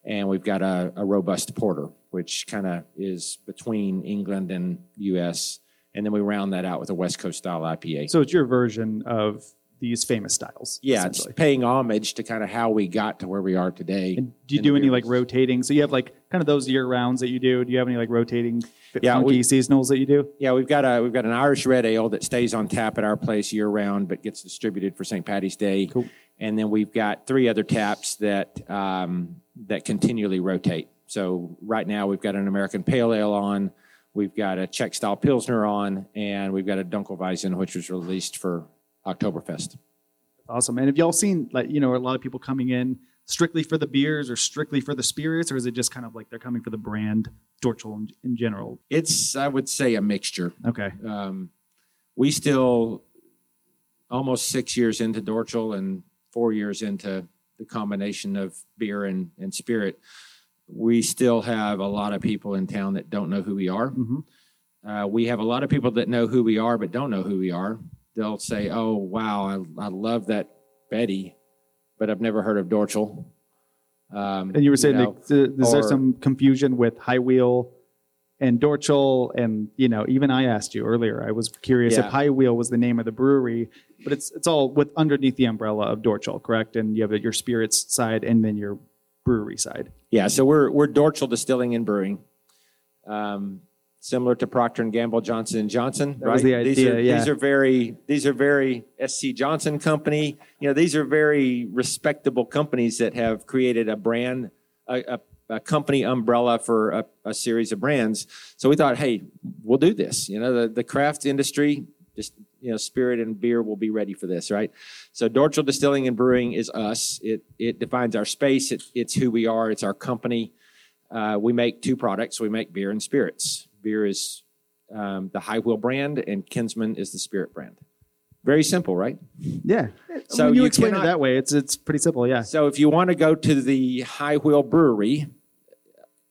and we've got a, a robust porter, which kind of is between England and U.S. And then we round that out with a West Coast style IPA. So it's your version of these famous styles. yeah, it's paying homage to kind of how we got to where we are today. And do you do any like rotating? So you have like kind of those year rounds that you do. Do you have any like rotating Yeah, funky we- seasonals that you do? Yeah, we've got a we've got an Irish red ale that stays on tap at our place year round, but gets distributed for St. Patty's Day. Cool. And then we've got three other taps that um, that continually rotate. So right now we've got an American Pale Ale on, we've got a Czech style Pilsner on, and we've got a Dunkelweizen, which was released for Oktoberfest. Awesome. And have y'all seen like you know a lot of people coming in strictly for the beers or strictly for the spirits, or is it just kind of like they're coming for the brand Dorcol in, in general? It's I would say a mixture. Okay. um, we still almost six years into Dorcol and four years into the combination of beer and, and spirit, we still have a lot of people in town that don't know who we are. Mhm. Uh, we have a lot of people that know who we are but don't know who we are. They'll say, "Oh, wow, I, I love that Betty, but I've never heard of Dorcol." Um, And you were saying know, that, uh, is there some confusion with High Wheel and Dorcol? And you know, even I asked you earlier. I was curious if High Wheel was the name of the brewery, but it's it's all with underneath the umbrella of Dorcol, correct? And you have your spirits side and then your brewery side. Yeah, so we're we're Dorcol Distilling and Brewing, um, similar to Procter and Gamble, Johnson and Johnson. That right? was the these idea, are yeah. these are very these are very SC Johnson company. You know, these are very respectable companies that have created a brand, a, a, a company umbrella for a, a series of brands. So we thought, hey, we'll do this. You know, the the craft industry, just you know, spirit and beer will be ready for this, right? So Dorcol Distilling and Brewing is us. It it defines our space. It, it's who we are. It's our company. Uh, we make two products. We make beer and spirits. Beer is um, the High Wheel brand, and Kinsman is the spirit brand. Very simple, right? Yeah. So when you, you explain cannot- it that way, it's it's pretty simple. Yeah. So if you want to go to the High Wheel Brewery,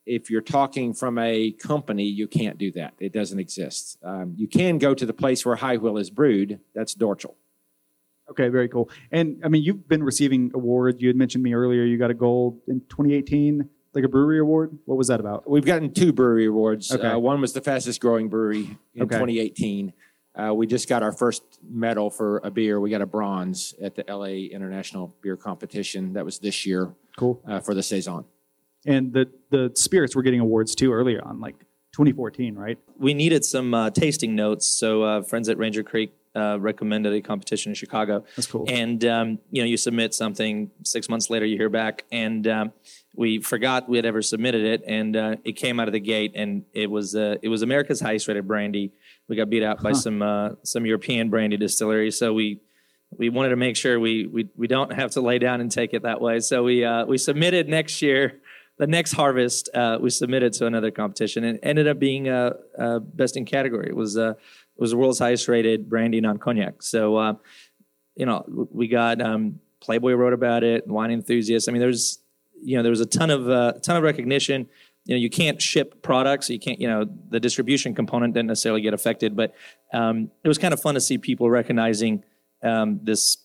if you're talking from a company, you can't do that. It doesn't exist. Um, you can go to the place where High Wheel is brewed. That's Dorcol. Okay, very cool. And I mean, you've been receiving awards. You had mentioned me earlier. You got a gold in 2018, like a brewery award. What was that about? We've gotten two brewery awards. Okay. Uh, one was the fastest growing brewery in Okay. 2018. Uh, we just got our first medal for a beer. We got a bronze at the LA International Beer Competition. That was this year Cool. uh, for the saison. And the the spirits were getting awards too earlier on, like 2014, right? we needed some uh, tasting notes, so uh, friends at Ranger Creek uh, recommended a competition in Chicago. That's cool. And um, you know, you submit something. Six months later, you hear back, and um, we forgot we had ever submitted it, and uh, it came out of the gate, and it was uh, it was America's highest rated brandy. We got beat out by some uh, some European brandy distilleries, so we we wanted to make sure we we we don't have to lay down and take it that way. So we uh, we submitted next year. The next harvest, uh, we submitted to another competition and ended up being uh, uh, best in category. It was uh, it was the world's highest rated brandy non cognac. So you know, we got um, Playboy wrote about it, Wine Enthusiast. I mean, there's you know there was a ton of uh, ton of recognition. You know, you can't ship products, so you can't. You know, the distribution component didn't necessarily get affected, but um, it was kind of fun to see people recognizing um, this,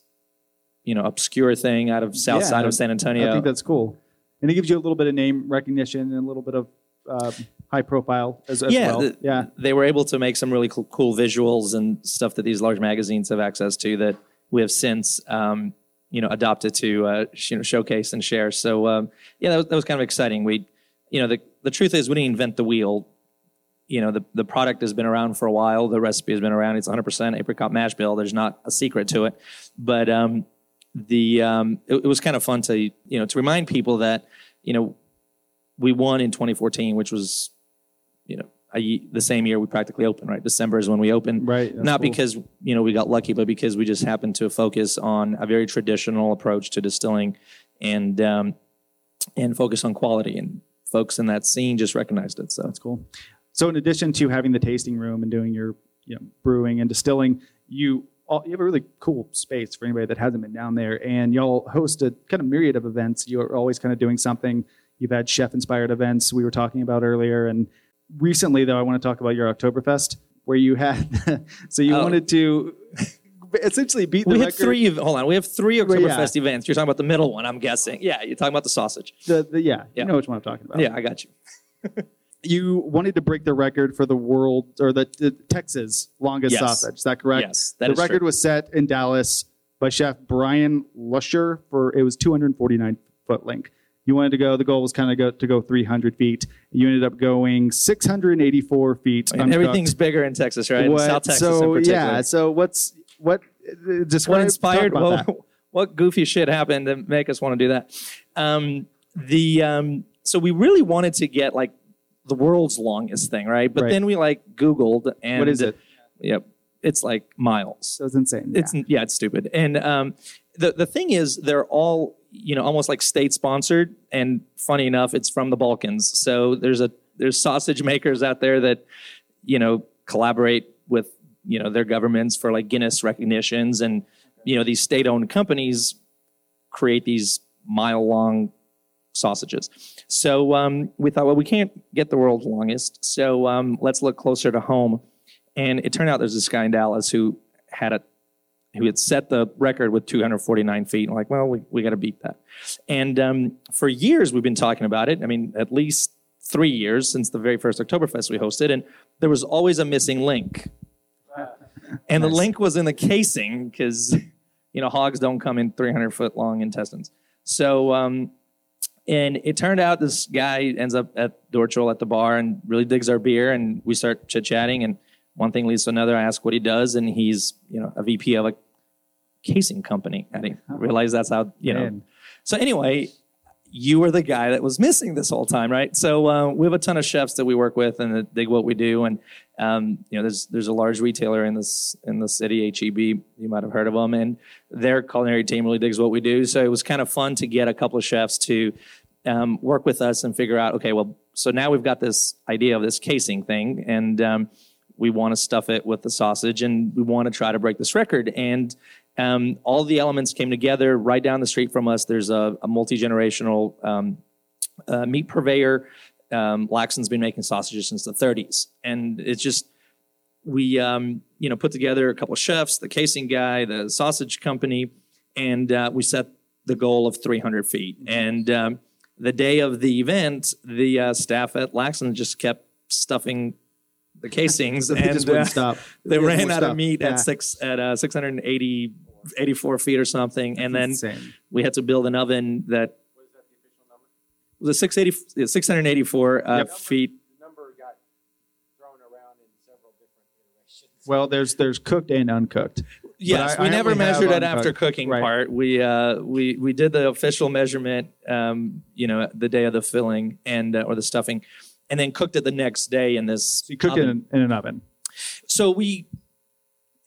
you know, obscure thing out of south Yeah, side of San Antonio. I think that's cool. And it gives you a little bit of name recognition and a little bit of uh, high profile as, as yeah, well. the- yeah. they were able to make some really cool, cool visuals and stuff that these large magazines have access to that we have since, um, you know, adopted to uh, you know showcase and share. So um, yeah, that was, that was kind of exciting. We, you know, the the truth is we didn't invent the wheel. You know, the the product has been around for a while. The recipe has been around. It's 100% apricot mash bill. There's not a secret to it, but um, the um, it, it was kind of fun to you know to remind people that you know we won in 2014, which was you know a, the same year we practically opened. Right, December is when we opened. Right. Not cool. because you know we got lucky, but because we just happened to focus on a very traditional approach to distilling, and um, and focus on quality. And folks in that scene just recognized it. So That's cool. So in addition to having the tasting room and doing your you know, brewing and distilling, you all, you have a really cool space for anybody that hasn't been down there, and y'all host a kind of myriad of events. You're always kind of doing something. You've had chef inspired events we were talking about earlier, and recently though I want to talk about your Oktoberfest where you had so you Oh. wanted to essentially beat the we had record. three. Hold on, we have three Well, yeah. Oktoberfest events. You're talking about the middle one, I'm guessing. Yeah, you're talking about the sausage. The, the, yeah, Yeah. you know which one I'm talking about. Yeah, I got you. you wanted to break the record for the world or the, the Texas longest Yes. sausage. Is that correct? Yes, that the record true. was set in Dallas by chef Brian Luscher for it was 249 foot length. You wanted to go. The goal was kind of go to go 300 feet. You ended up going 684 feet. I mean, everything's bigger in Texas, right? In What- South Texas so in particular. yeah. So what's what? Describe, what inspired talk about what, that. what goofy shit happened to make us want to do that um, the um, so we really wanted to get like the world's longest thing right but Right. then we like googled and What is it? yep it's like miles So it's insane. it's yeah, it's stupid and um, the, the thing is they're all you know almost like state sponsored and funny enough it's from the balkans so there's a there's sausage makers out there that you know collaborate with you know their governments for like guinness recognitions and you know these state-owned companies create these mile-long sausages. So um, we thought, well, we can't get the world's longest, so um, let's look closer to home. And it turned out there's this guy in Dallas who had a who had set the record with 249 feet. And like, well, we, we got to beat that. And um, for years, we've been talking about it. I mean, at least three years since the very first Oktoberfest we hosted. And there was always a missing link. And the link was in the casing because, you know, hogs don't come in 300 foot long intestines. So, um, and it turned out this guy ends up at Dorcol at the bar and really digs our beer. And we start chit chatting. And one thing leads to another. I ask what he does. And he's, you know, a VP of a casing company. I didn't realize that's how, you know. Man. So anyway, you were the guy that was missing this whole time, right? So uh, we have a ton of chefs that we work with and dig what we do, and um, you know, there's there's a large retailer in this in the city, HEB. You might have heard of them, and their culinary team really digs what we do. So it was kind of fun to get a couple of chefs to um, work with us and figure out, okay, well, so now we've got this idea of this casing thing, and um, we want to stuff it with the sausage, and we want to try to break this record, and um, all the elements came together right down the street from us. There's a, a multi generational um, uh, meat purveyor. Um, Laxton's been making sausages since the 30s, and it's just we um, you know put together a couple of chefs, the casing guy, the sausage company, and uh, we set the goal of 300 feet. And um, the day of the event, the uh, staff at Laxton just kept stuffing the casings, They and just wouldn't uh, stop. they They ran wouldn't out of meat Yeah. at six at uh, 680 84 feet or something and then Insane. we had to build an oven that was a 680 684 uh, Yep. feet The number got thrown around in several different iterations. Well, there's there's cooked and uncooked. yes I- we I never measured it after cooking Right. part we uh we we did the official measurement um you know the day of the filling and uh, or the stuffing and then cooked it the next day in this So you cooked it in, in an oven. so we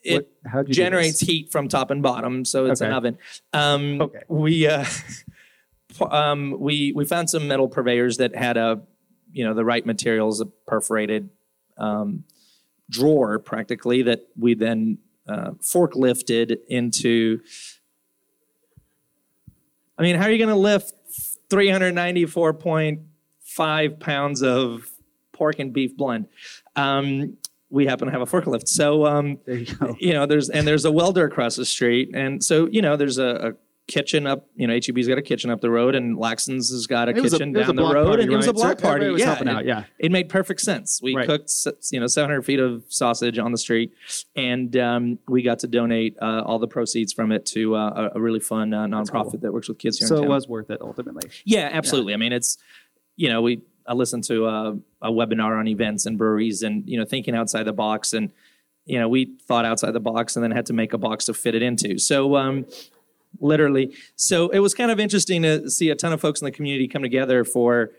it What- generates heat from top and bottom, so it's an oven. Um, Okay. We uh, um, we we found some metal purveyors that had a you know the right materials, a perforated um, drawer practically that we then uh, forklifted into. I mean, how are you going to lift 394.5 pounds of pork and beef blend? Um, we happen to have a forklift, so um, you you know, there's and there's a welder across the street, and so you know, there's a, a kitchen up. You know, HEB's got a kitchen up the road, and Laxton's has got a It kitchen it a down the block road, party, and it was a right? So block party. was yeah, helping it, out, yeah. it made perfect sense. We Right. cooked, you know, 700 feet of sausage on the street, and um, we got to donate uh, all the proceeds from it to uh, a, a really fun uh, nonprofit that works with kids here So it was worth it ultimately. Yeah, absolutely. I mean, it's you know, we I listened to a, a webinar on events and breweries, and you know, thinking outside the box, and you know, we thought outside the box, and then had to make a box to fit it into. So, um, literally, so it was kind of interesting to see a ton of folks in the community come together for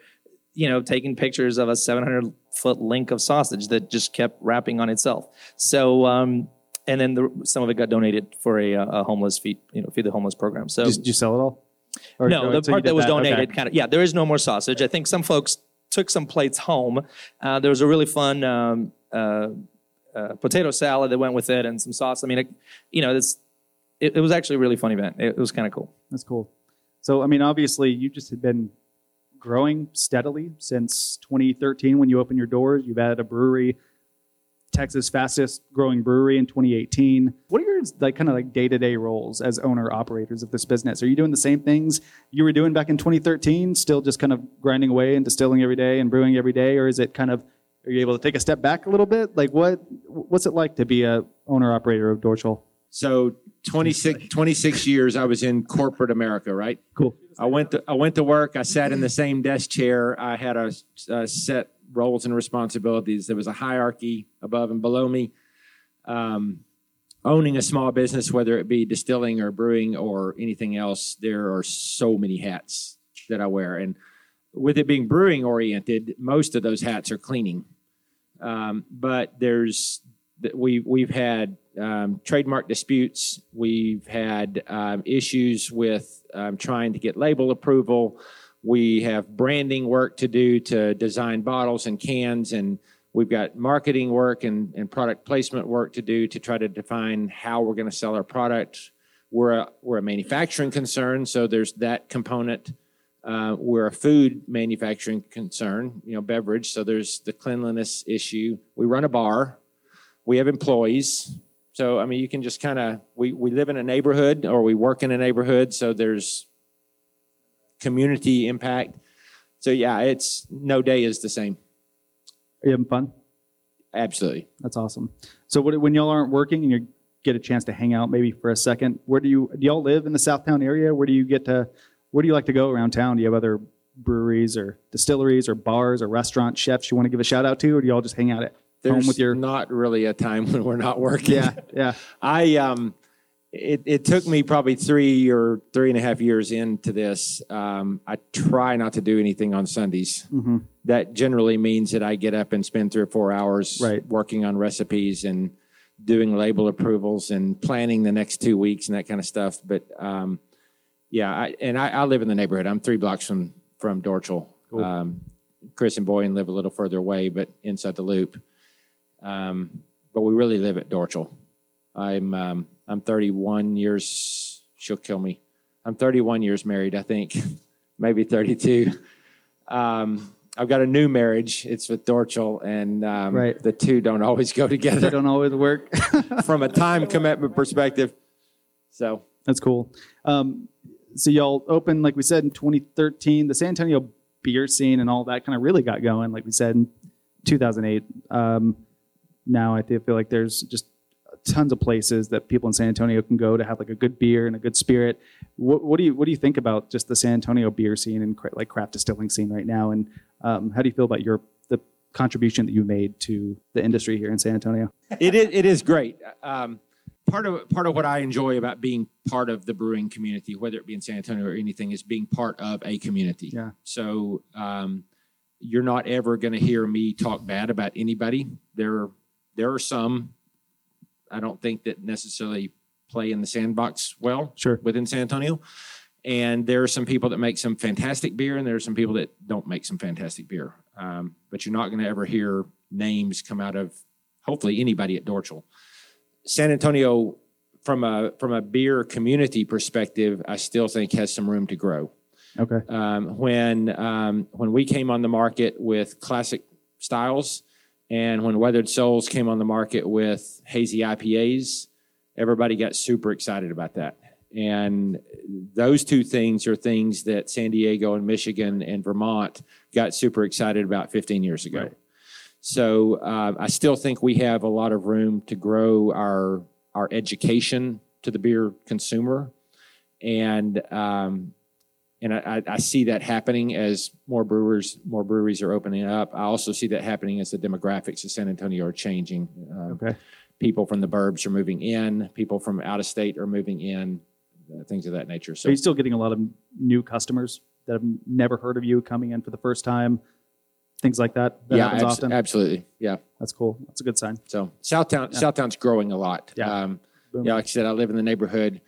you know taking pictures of a 700 foot link of sausage that just kept wrapping on itself. So. Um, and then the, some of it got donated for a, a homeless feed, you know, feed the homeless program. So did you sell it all? Or- no, the part that was Okay. donated kind of yeah. There is no more sausage. I think some folks took some plates home. Uh, there was a really fun um, uh, uh, potato salad that went with it and some sauce. I mean, it, you know, this it, it was actually a really fun event. It, it was kind of cool. That's cool. So, I mean, obviously, you just had been growing steadily since 2013 when you opened your doors. You've added a brewery, Texas' fastest growing brewery in 2018. What are your like kind of like day to day roles as owner operators of this business? Are you doing the same things you were doing back in 2013, still just kind of grinding away and distilling every day and brewing every day, or is it kind of are you able to take a step back a little bit? Like what what's it like to be a owner operator of Dorcol? So 26, 26 years I was in corporate America, right? Cool. I went to I went to work. I sat in the same desk chair. I had a, a set roles and responsibilities. There was a hierarchy above and below me. Um, owning a small business, whether it be distilling or brewing or anything else, there are so many hats that I wear. And with it being brewing oriented, most of those hats are cleaning. Um, but there's we we've had um, trademark disputes. We've had um, issues with um, trying to get label approval. We have branding work to do to design bottles and cans, and we've got marketing work and, and product placement work to do to try to define how we're going to sell our product. We're a, we're a manufacturing concern, so there's that component. Uh, we're a food manufacturing concern, you know, beverage. So there's the cleanliness issue. We run a bar. We have employees. So I mean, you can just kind of we we live in a neighborhood or we work in a neighborhood. So there's community impact. So yeah, it's no day is the same. Are you having fun? Absolutely. That's awesome. So what, when y'all aren't working and you get a chance to hang out maybe for a second, where do you do y'all live in the Southtown area? Where do you get to where do you like to go around town? Do you have other breweries or distilleries or bars or restaurant chefs you want to give a shout out to, or do y'all just hang out at There's home with your not really a time when we're not working. Yeah, yeah. I um, it it took me probably three or three and a half years into this. Um, I try not to do anything on Sundays. hmm That generally means that I get up and spend three or four hours Right. working on recipes and doing label approvals and planning the next two weeks and that kind of stuff. But um, yeah, I, and I, I live in the neighborhood. I'm three blocks from from Dorcol. Cool. Um, Chris and Boyan live a little further away, but inside the loop. Um, but we really live at Dorcol. I'm um, I'm 31 years. She'll kill me. I'm 31 years married. I think maybe 32. Um, I've got a new marriage. It's with Dorcol, and um, Right. the two don't always go together. They don't always work. from a time commitment perspective. So That's cool. Um, so y'all opened, like we said, in 2013. The San Antonio beer scene and all that kind of really got going, like we said, in 2008. Um, now I feel feel like there's just tons of places that people in San Antonio can go to have like a good beer and a good spirit. What, what do you what do you think about just the San Antonio beer scene and cra- like craft distilling scene right now? And um, how do you feel about your the contribution that you made to the industry here in San Antonio? it is it is great. Um, part of part of what I enjoy about being part of the brewing community, whether it be in San Antonio or anything, is being part of a community. Yeah. So um, you're not ever going to hear me talk bad about anybody. There there are some I don't think that necessarily play in the sandbox well Sure. within San Antonio. And there are some people that make some fantastic beer, and there are some people that don't make some fantastic beer. Um, but you're not going to ever hear names come out of hopefully anybody at Dorcol. San Antonio, from a from a beer community perspective, I still think has some room to grow. Okay. Um, when um, when we came on the market with classic styles, and when Weathered Souls came on the market with hazy IPAs, everybody got super excited about that. And those two things are things that San Diego and Michigan and Vermont got super excited about 15 years ago. Right. So uh, I still think we have a lot of room to grow our our education to the beer consumer, and um, and I, I- see that happening as more brewers more breweries are opening up. I also see that happening as the demographics of San Antonio are changing. Uh, Okay. People from the burbs are moving in. People from out of state are moving in. Uh, things of that nature. So Are you still getting a lot of new customers that have never heard of you coming in for the first time? Things like that. That yeah, happens abs- often. absolutely. Yeah. That's cool. That's a good sign. So Southtown, Yeah. Southtown's growing a lot. Yeah. Um, yeah, like I said, I live in the neighborhood.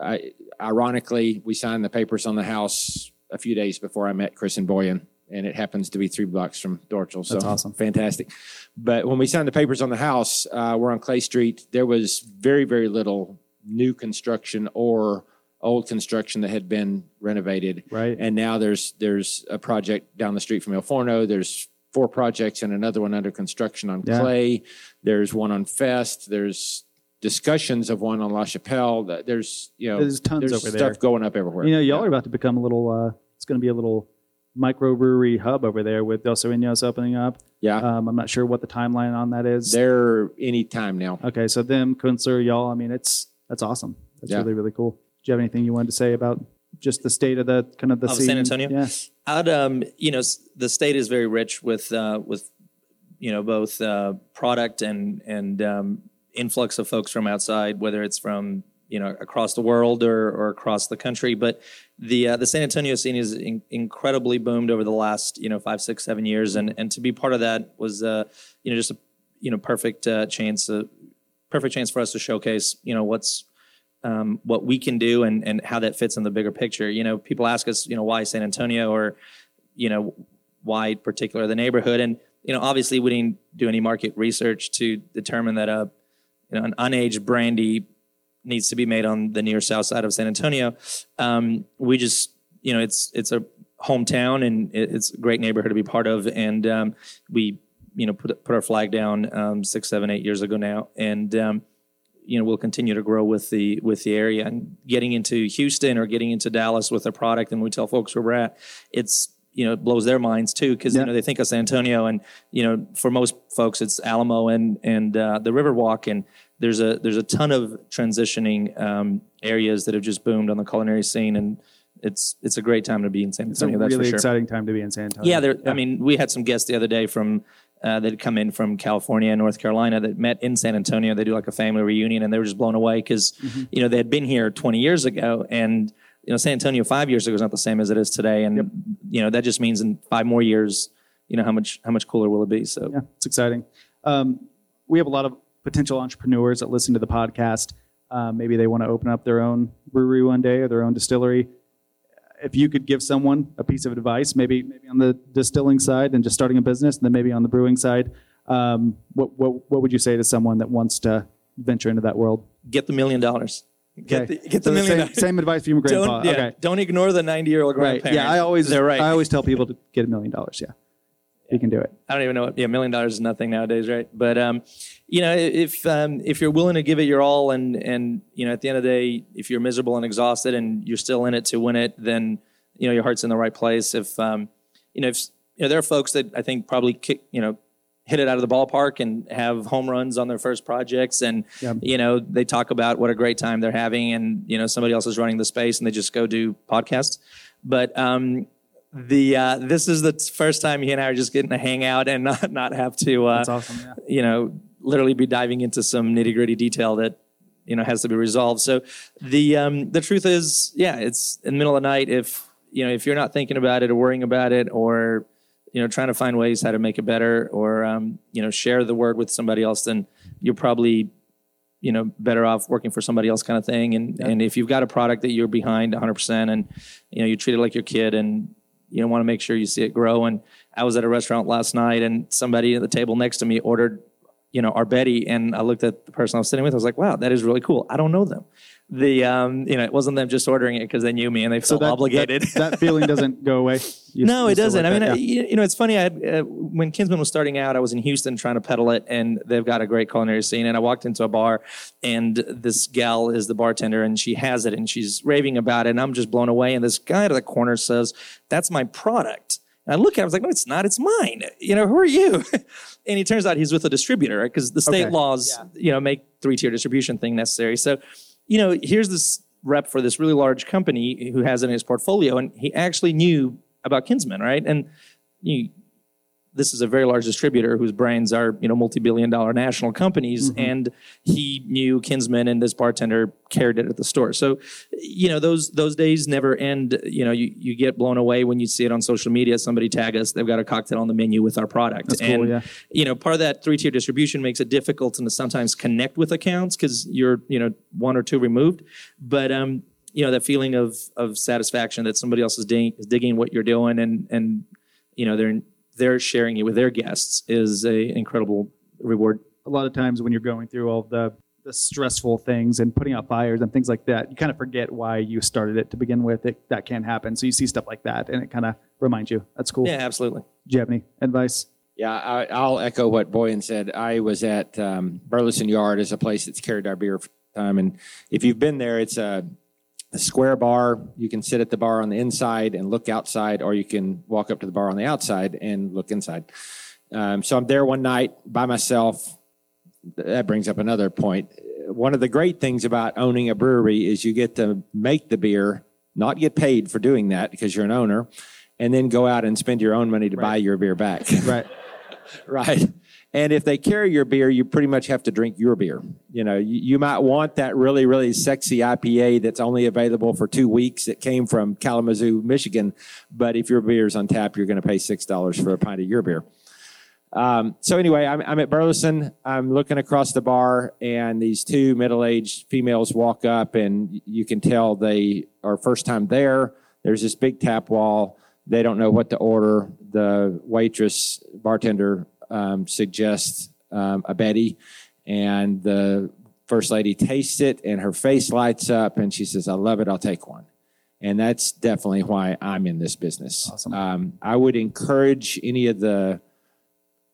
I, ironically, we signed the papers on the house a few days before I met Chris and Boyan, and it happens to be three blocks from Dorcol. So That's awesome. fantastic. But when we signed the papers on the house, uh, we're on Clay Street. There was very, very little new construction or old construction that had been renovated. Right. And now there's there's a project down the street from El Forno. There's four projects and another one under construction on Yeah. Clay. There's one on Fest. There's discussions of one on La Chapelle. That- There's you know There's tons there's over stuff there. going up everywhere. You know, y'all Yeah. are about to become a little. Uh, it's going to be a little microbrewery hub over there with Dos Sueños opening up. yeah. Um, I'm not sure what the timeline on that is. They're any time now. Okay, so them, Kunstler, y'all. I mean, it's that's awesome. That's Yeah. really really cool. Do you have anything you wanted to say about just the state of the kind of the Of scene? San Antonio? Yeah. I'd, um, you know, the state is very rich with, uh, with, you know, both uh, product and and um, influx of folks from outside, whether it's from you know across the world or, or across the country. But the uh, the San Antonio scene is in, incredibly boomed over the last you know five, six, seven years, and and to be part of that was uh, you know just a you know perfect uh, chance, uh, perfect chance for us to showcase you know what's um, what we can do and, and how that fits in the bigger picture. You know, people ask us, you know, why San Antonio or, you know, why particular the neighborhood. And, you know, obviously we didn't do any market research to determine that a, you know, an unaged brandy needs to be made on the near south side of San Antonio. Um, we just, you know, it's it's a hometown and it's a great neighborhood to be part of, and um, we, you know, put put our flag down um, six, seven, eight years ago now, and um, you know we'll continue to grow with the with the area. And getting into Houston or getting into Dallas with a product, and we tell folks where we're at, it's you know it blows their minds too. Because Yeah. you know they think of San Antonio and you know for most folks it's Alamo and and uh, the Riverwalk. And there's a there's a ton of transitioning um, areas that have just boomed on the culinary scene and it's it's a great time to be in San It's a Antonio. that's really for sure. exciting time to be in San Antonio. Yeah, there. I mean, we had some guests the other day from uh, that had come in from California and North Carolina that met in San Antonio. They do like a family reunion, and they were just blown away because Mm-hmm. you know they had been here 20 years ago, and you know San Antonio five years ago is not the same as it is today, and you know that just means in five more years, you know how much how much cooler will it be? So Yeah, it's exciting. Um, we have a lot of potential entrepreneurs that listen to the podcast. Um, maybe they want to open up their own brewery one day or their own distillery. If you could give someone a piece of advice, maybe maybe on the distilling side and just starting a business, and then maybe on the brewing side, um, what, what what would you say to someone that wants to venture into that world? get the million dollars. Get Okay. the, get the So million same, dollars. same advice from your grandpa. Don't, yeah, okay. don't ignore the 90 year old Right. Yeah, I always They're right. I always tell people to get a million dollars. Yeah. You can do it. I don't even know what. Yeah, million dollars is nothing nowadays, right? But um, you know, if um, if you're willing to give it your all, and and you know, at the end of the day, if you're miserable and exhausted, and you're still in it to win it, then you know your heart's in the right place. If um, you know, if you know, there are folks that I think probably kick, you know, hit it out of the ballpark and have home runs on their first projects, and Yeah. you know, they talk about what a great time they're having, and you know, somebody else is running the space, and they just go do podcasts. But um, the uh, this is the first time he and I are just getting to hang out and not not have to uh, awesome. Yeah. you know literally be diving into some nitty gritty detail that you know has to be resolved. So the um, the truth is, yeah, it's in the middle of the night. If you know if you're not thinking about it or worrying about it or you know trying to find ways how to make it better or um, you know share the word with somebody else, then you're probably you know better off working for somebody else kind of thing. And and if you've got a product that you're behind 100 percent and you know you treat it like your kid and you want to make sure you see it grow. And I was at a restaurant last night and somebody at the table next to me ordered you know our Betty and I looked at the person I was sitting with. I was like, wow, that is really cool. I don't know them. The um, you know it wasn't them just ordering it because they knew me and they felt obligated. That, that feeling doesn't go away. You- No, you it doesn't. like I mean, that, uh, yeah. you, you know, it's funny. I had uh, when Kinsman was starting out, I was in Houston trying to peddle it, and they've got a great culinary scene. And I walked into a bar, and this gal is the bartender, and she has it, and she's raving about it, and I'm just blown away. And this guy to the corner says, "That's my product." And I look at him, I was like, "No, it's not. It's mine." You know, who are you? and he turns out he's with a distributor, right? Because the state Okay. laws, you know, make three tier distribution thing necessary. So, you know, here's this rep for this really large company who has it in his portfolio, and he actually knew about Kinsman, right? And you, this is a very large distributor whose brands are you know multi-billion dollar national companies, and he knew Kinsman, and this bartender carried it at the store. So, you know, those those days never end. You know, you, you get blown away when you see it on social media. Somebody tag us, they've got a cocktail on the menu with our product, That's cool, and yeah. you know, part of that three tier distribution makes it difficult to sometimes connect with accounts because you're, you know, one or two removed. But, um, you know, that feeling of of satisfaction that somebody else is, dig- is digging what you're doing and and you know they're they're sharing it with their guests is a incredible reward. a lot of times when you're going through all the the stressful things and putting out fires and things like that, you kind of forget why you started it to begin with. It, that can happen. So you see stuff like that, and it kind of reminds you. That's cool. Yeah, absolutely. Do you have any advice? Yeah, I, I'll echo what Boyan said. I was at um, Burleson Yard, is a place that's carried our beer for time, and if you've been there, it's a, a square bar. You can sit at the bar on the inside and look outside, or you can walk up to the bar on the outside and look inside. Um, so I'm there one night by myself. That brings up another point. One of the great things about owning a brewery is you get to make the beer, not get paid for doing that because you're an owner, and then go out and spend your own money to buy your beer back. Right. right? And if they carry your beer, you pretty much have to drink your beer. You know, you, you might want that really, really sexy IPA that's only available for two weeks that came from Kalamazoo, Michigan. But if your beer's on tap, you're going to pay $6 for a pint of your beer. Um, so anyway, I'm, I'm at Burleson. I'm looking across the bar, and these two middle-aged females walk up, and you can tell they are first time there. There's this big tap wall. They don't know what to order. The waitress, bartender, um, suggests um, a Betty, and the First Lady tastes it and her face lights up and she says, I love it. I'll take one. And that's definitely why I'm in this business. Awesome. Um, I would encourage any of the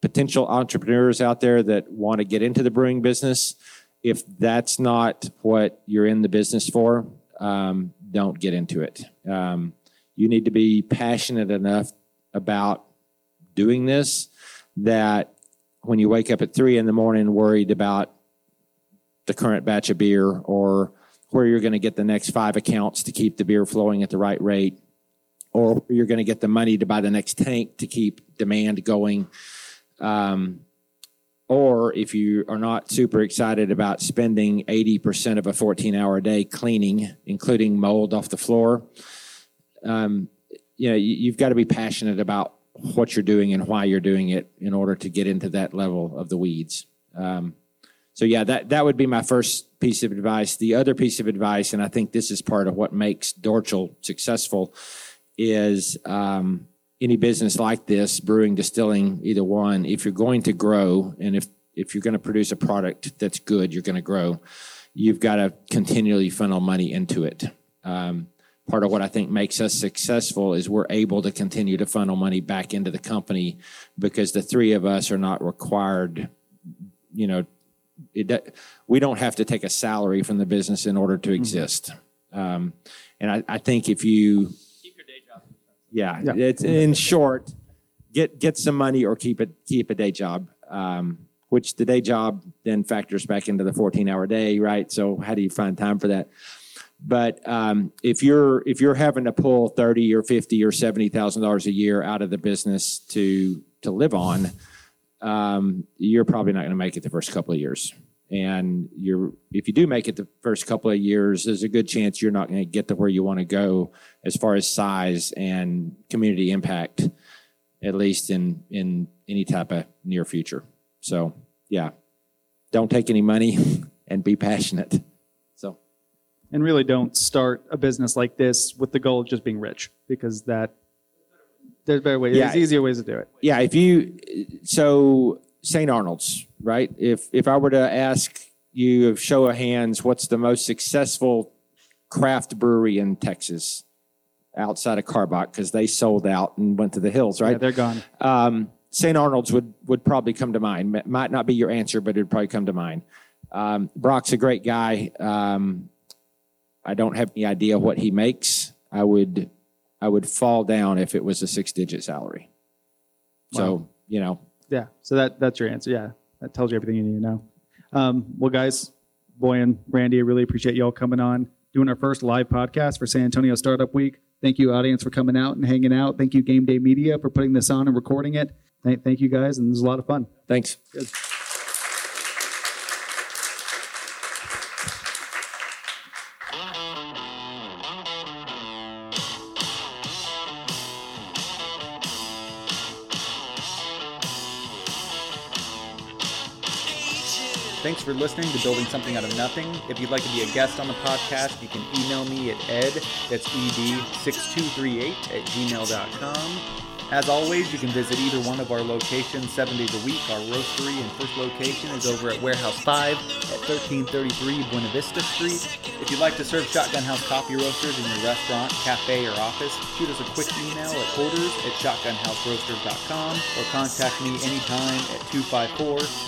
potential entrepreneurs out there that want to get into the brewing business. If that's not what you're in the business for, um, don't get into it. Um, you need to be passionate enough about doing this that when you wake up at three in the morning worried about the current batch of beer or where you're going to get the next five accounts to keep the beer flowing at the right rate, or you're going to get the money to buy the next tank to keep demand going. Um, or if you are not super excited about spending 80% of a 14 hour day cleaning, including mold off the floor, um, you know, you, you've got to be passionate about what you're doing and why you're doing it in order to get into that level of the weeds. Um, so yeah, that that would be my first piece of advice. The other piece of advice, and I think this is part of what makes Dorcol successful, is um, any business like this, brewing, distilling, either one. If you're going to grow, and if if you're going to produce a product that's good, you're going to grow. You've got to continually funnel money into it. Um, part of what I think makes us successful is we're able to continue to funnel money back into the company because the three of us are not required, you know, it, we don't have to take a salary from the business in order to exist. Um, and I, I think if you Keep your day job. yeah, Yeah. it's in short, get get some money or keep it keep a day job. Um, which the day job then factors back into the 14 hour day, right? So how do you find time for that? But um, if you're if you're having to pull 30 or 50 or 70 thousand dollars a year out of the business to to live on, um, you're probably not going to make it the first couple of years. And you're if you do make it the first couple of years, there's a good chance you're not going to get to where you want to go as far as size and community impact, at least in in any type of near future. So yeah, don't take any money and be passionate. And really don't start a business like this with the goal of just being rich because that there's better ways. Yeah. There's easier ways to do it. yeah, if you so St. Arnold's, right? If if I were to ask you of show of hands, what's the most successful craft brewery in Texas outside of Karbach because they sold out and went to the hills, right? Yeah, they're gone. um, St. Arnold's would would probably come to mind. Might not be your answer, but it would probably come to mind. Um, Brock's a great guy. Um, I don't have any idea what he makes. I would I would fall down if it was a six digit salary. So you know, Yeah. So that that's your answer. Yeah. That tells you everything you need to know. Um, well, guys, Boyan and Randy, I really appreciate y'all coming on, doing our first live podcast for San Antonio Startup Week. Thank you, audience, for coming out and hanging out. Thank you, Game Day Media, for putting this on and recording it. Thank, thank you, guys, and it was a lot of fun. thanks. Thanks for listening to Building Something Out of Nothing. If you'd like to be a guest on the podcast, you can email me at ed, that's ed6238 at gmail.com. As always, you can visit either one of our locations seven days a week. Our roastery and first location is over at Warehouse 5 at 1333 Buena Vista Street. If you'd like to serve Shotgun House Coffee Roasters in your restaurant, cafe, or office, shoot us a quick email at orders at shotgunhouseroasters.com or contact me anytime at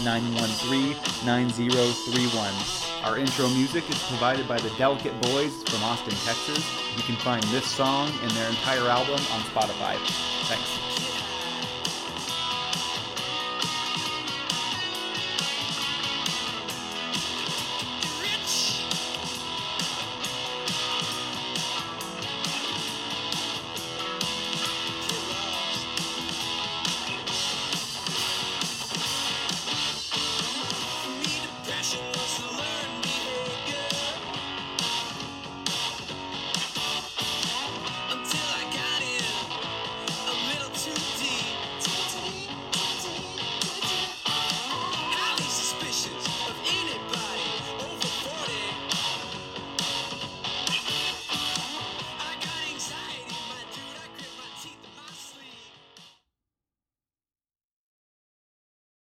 254-913-9031. Our intro music is provided by the Delicate Boys from Austin, Texas. You can find this song and their entire album on Spotify. Thanks.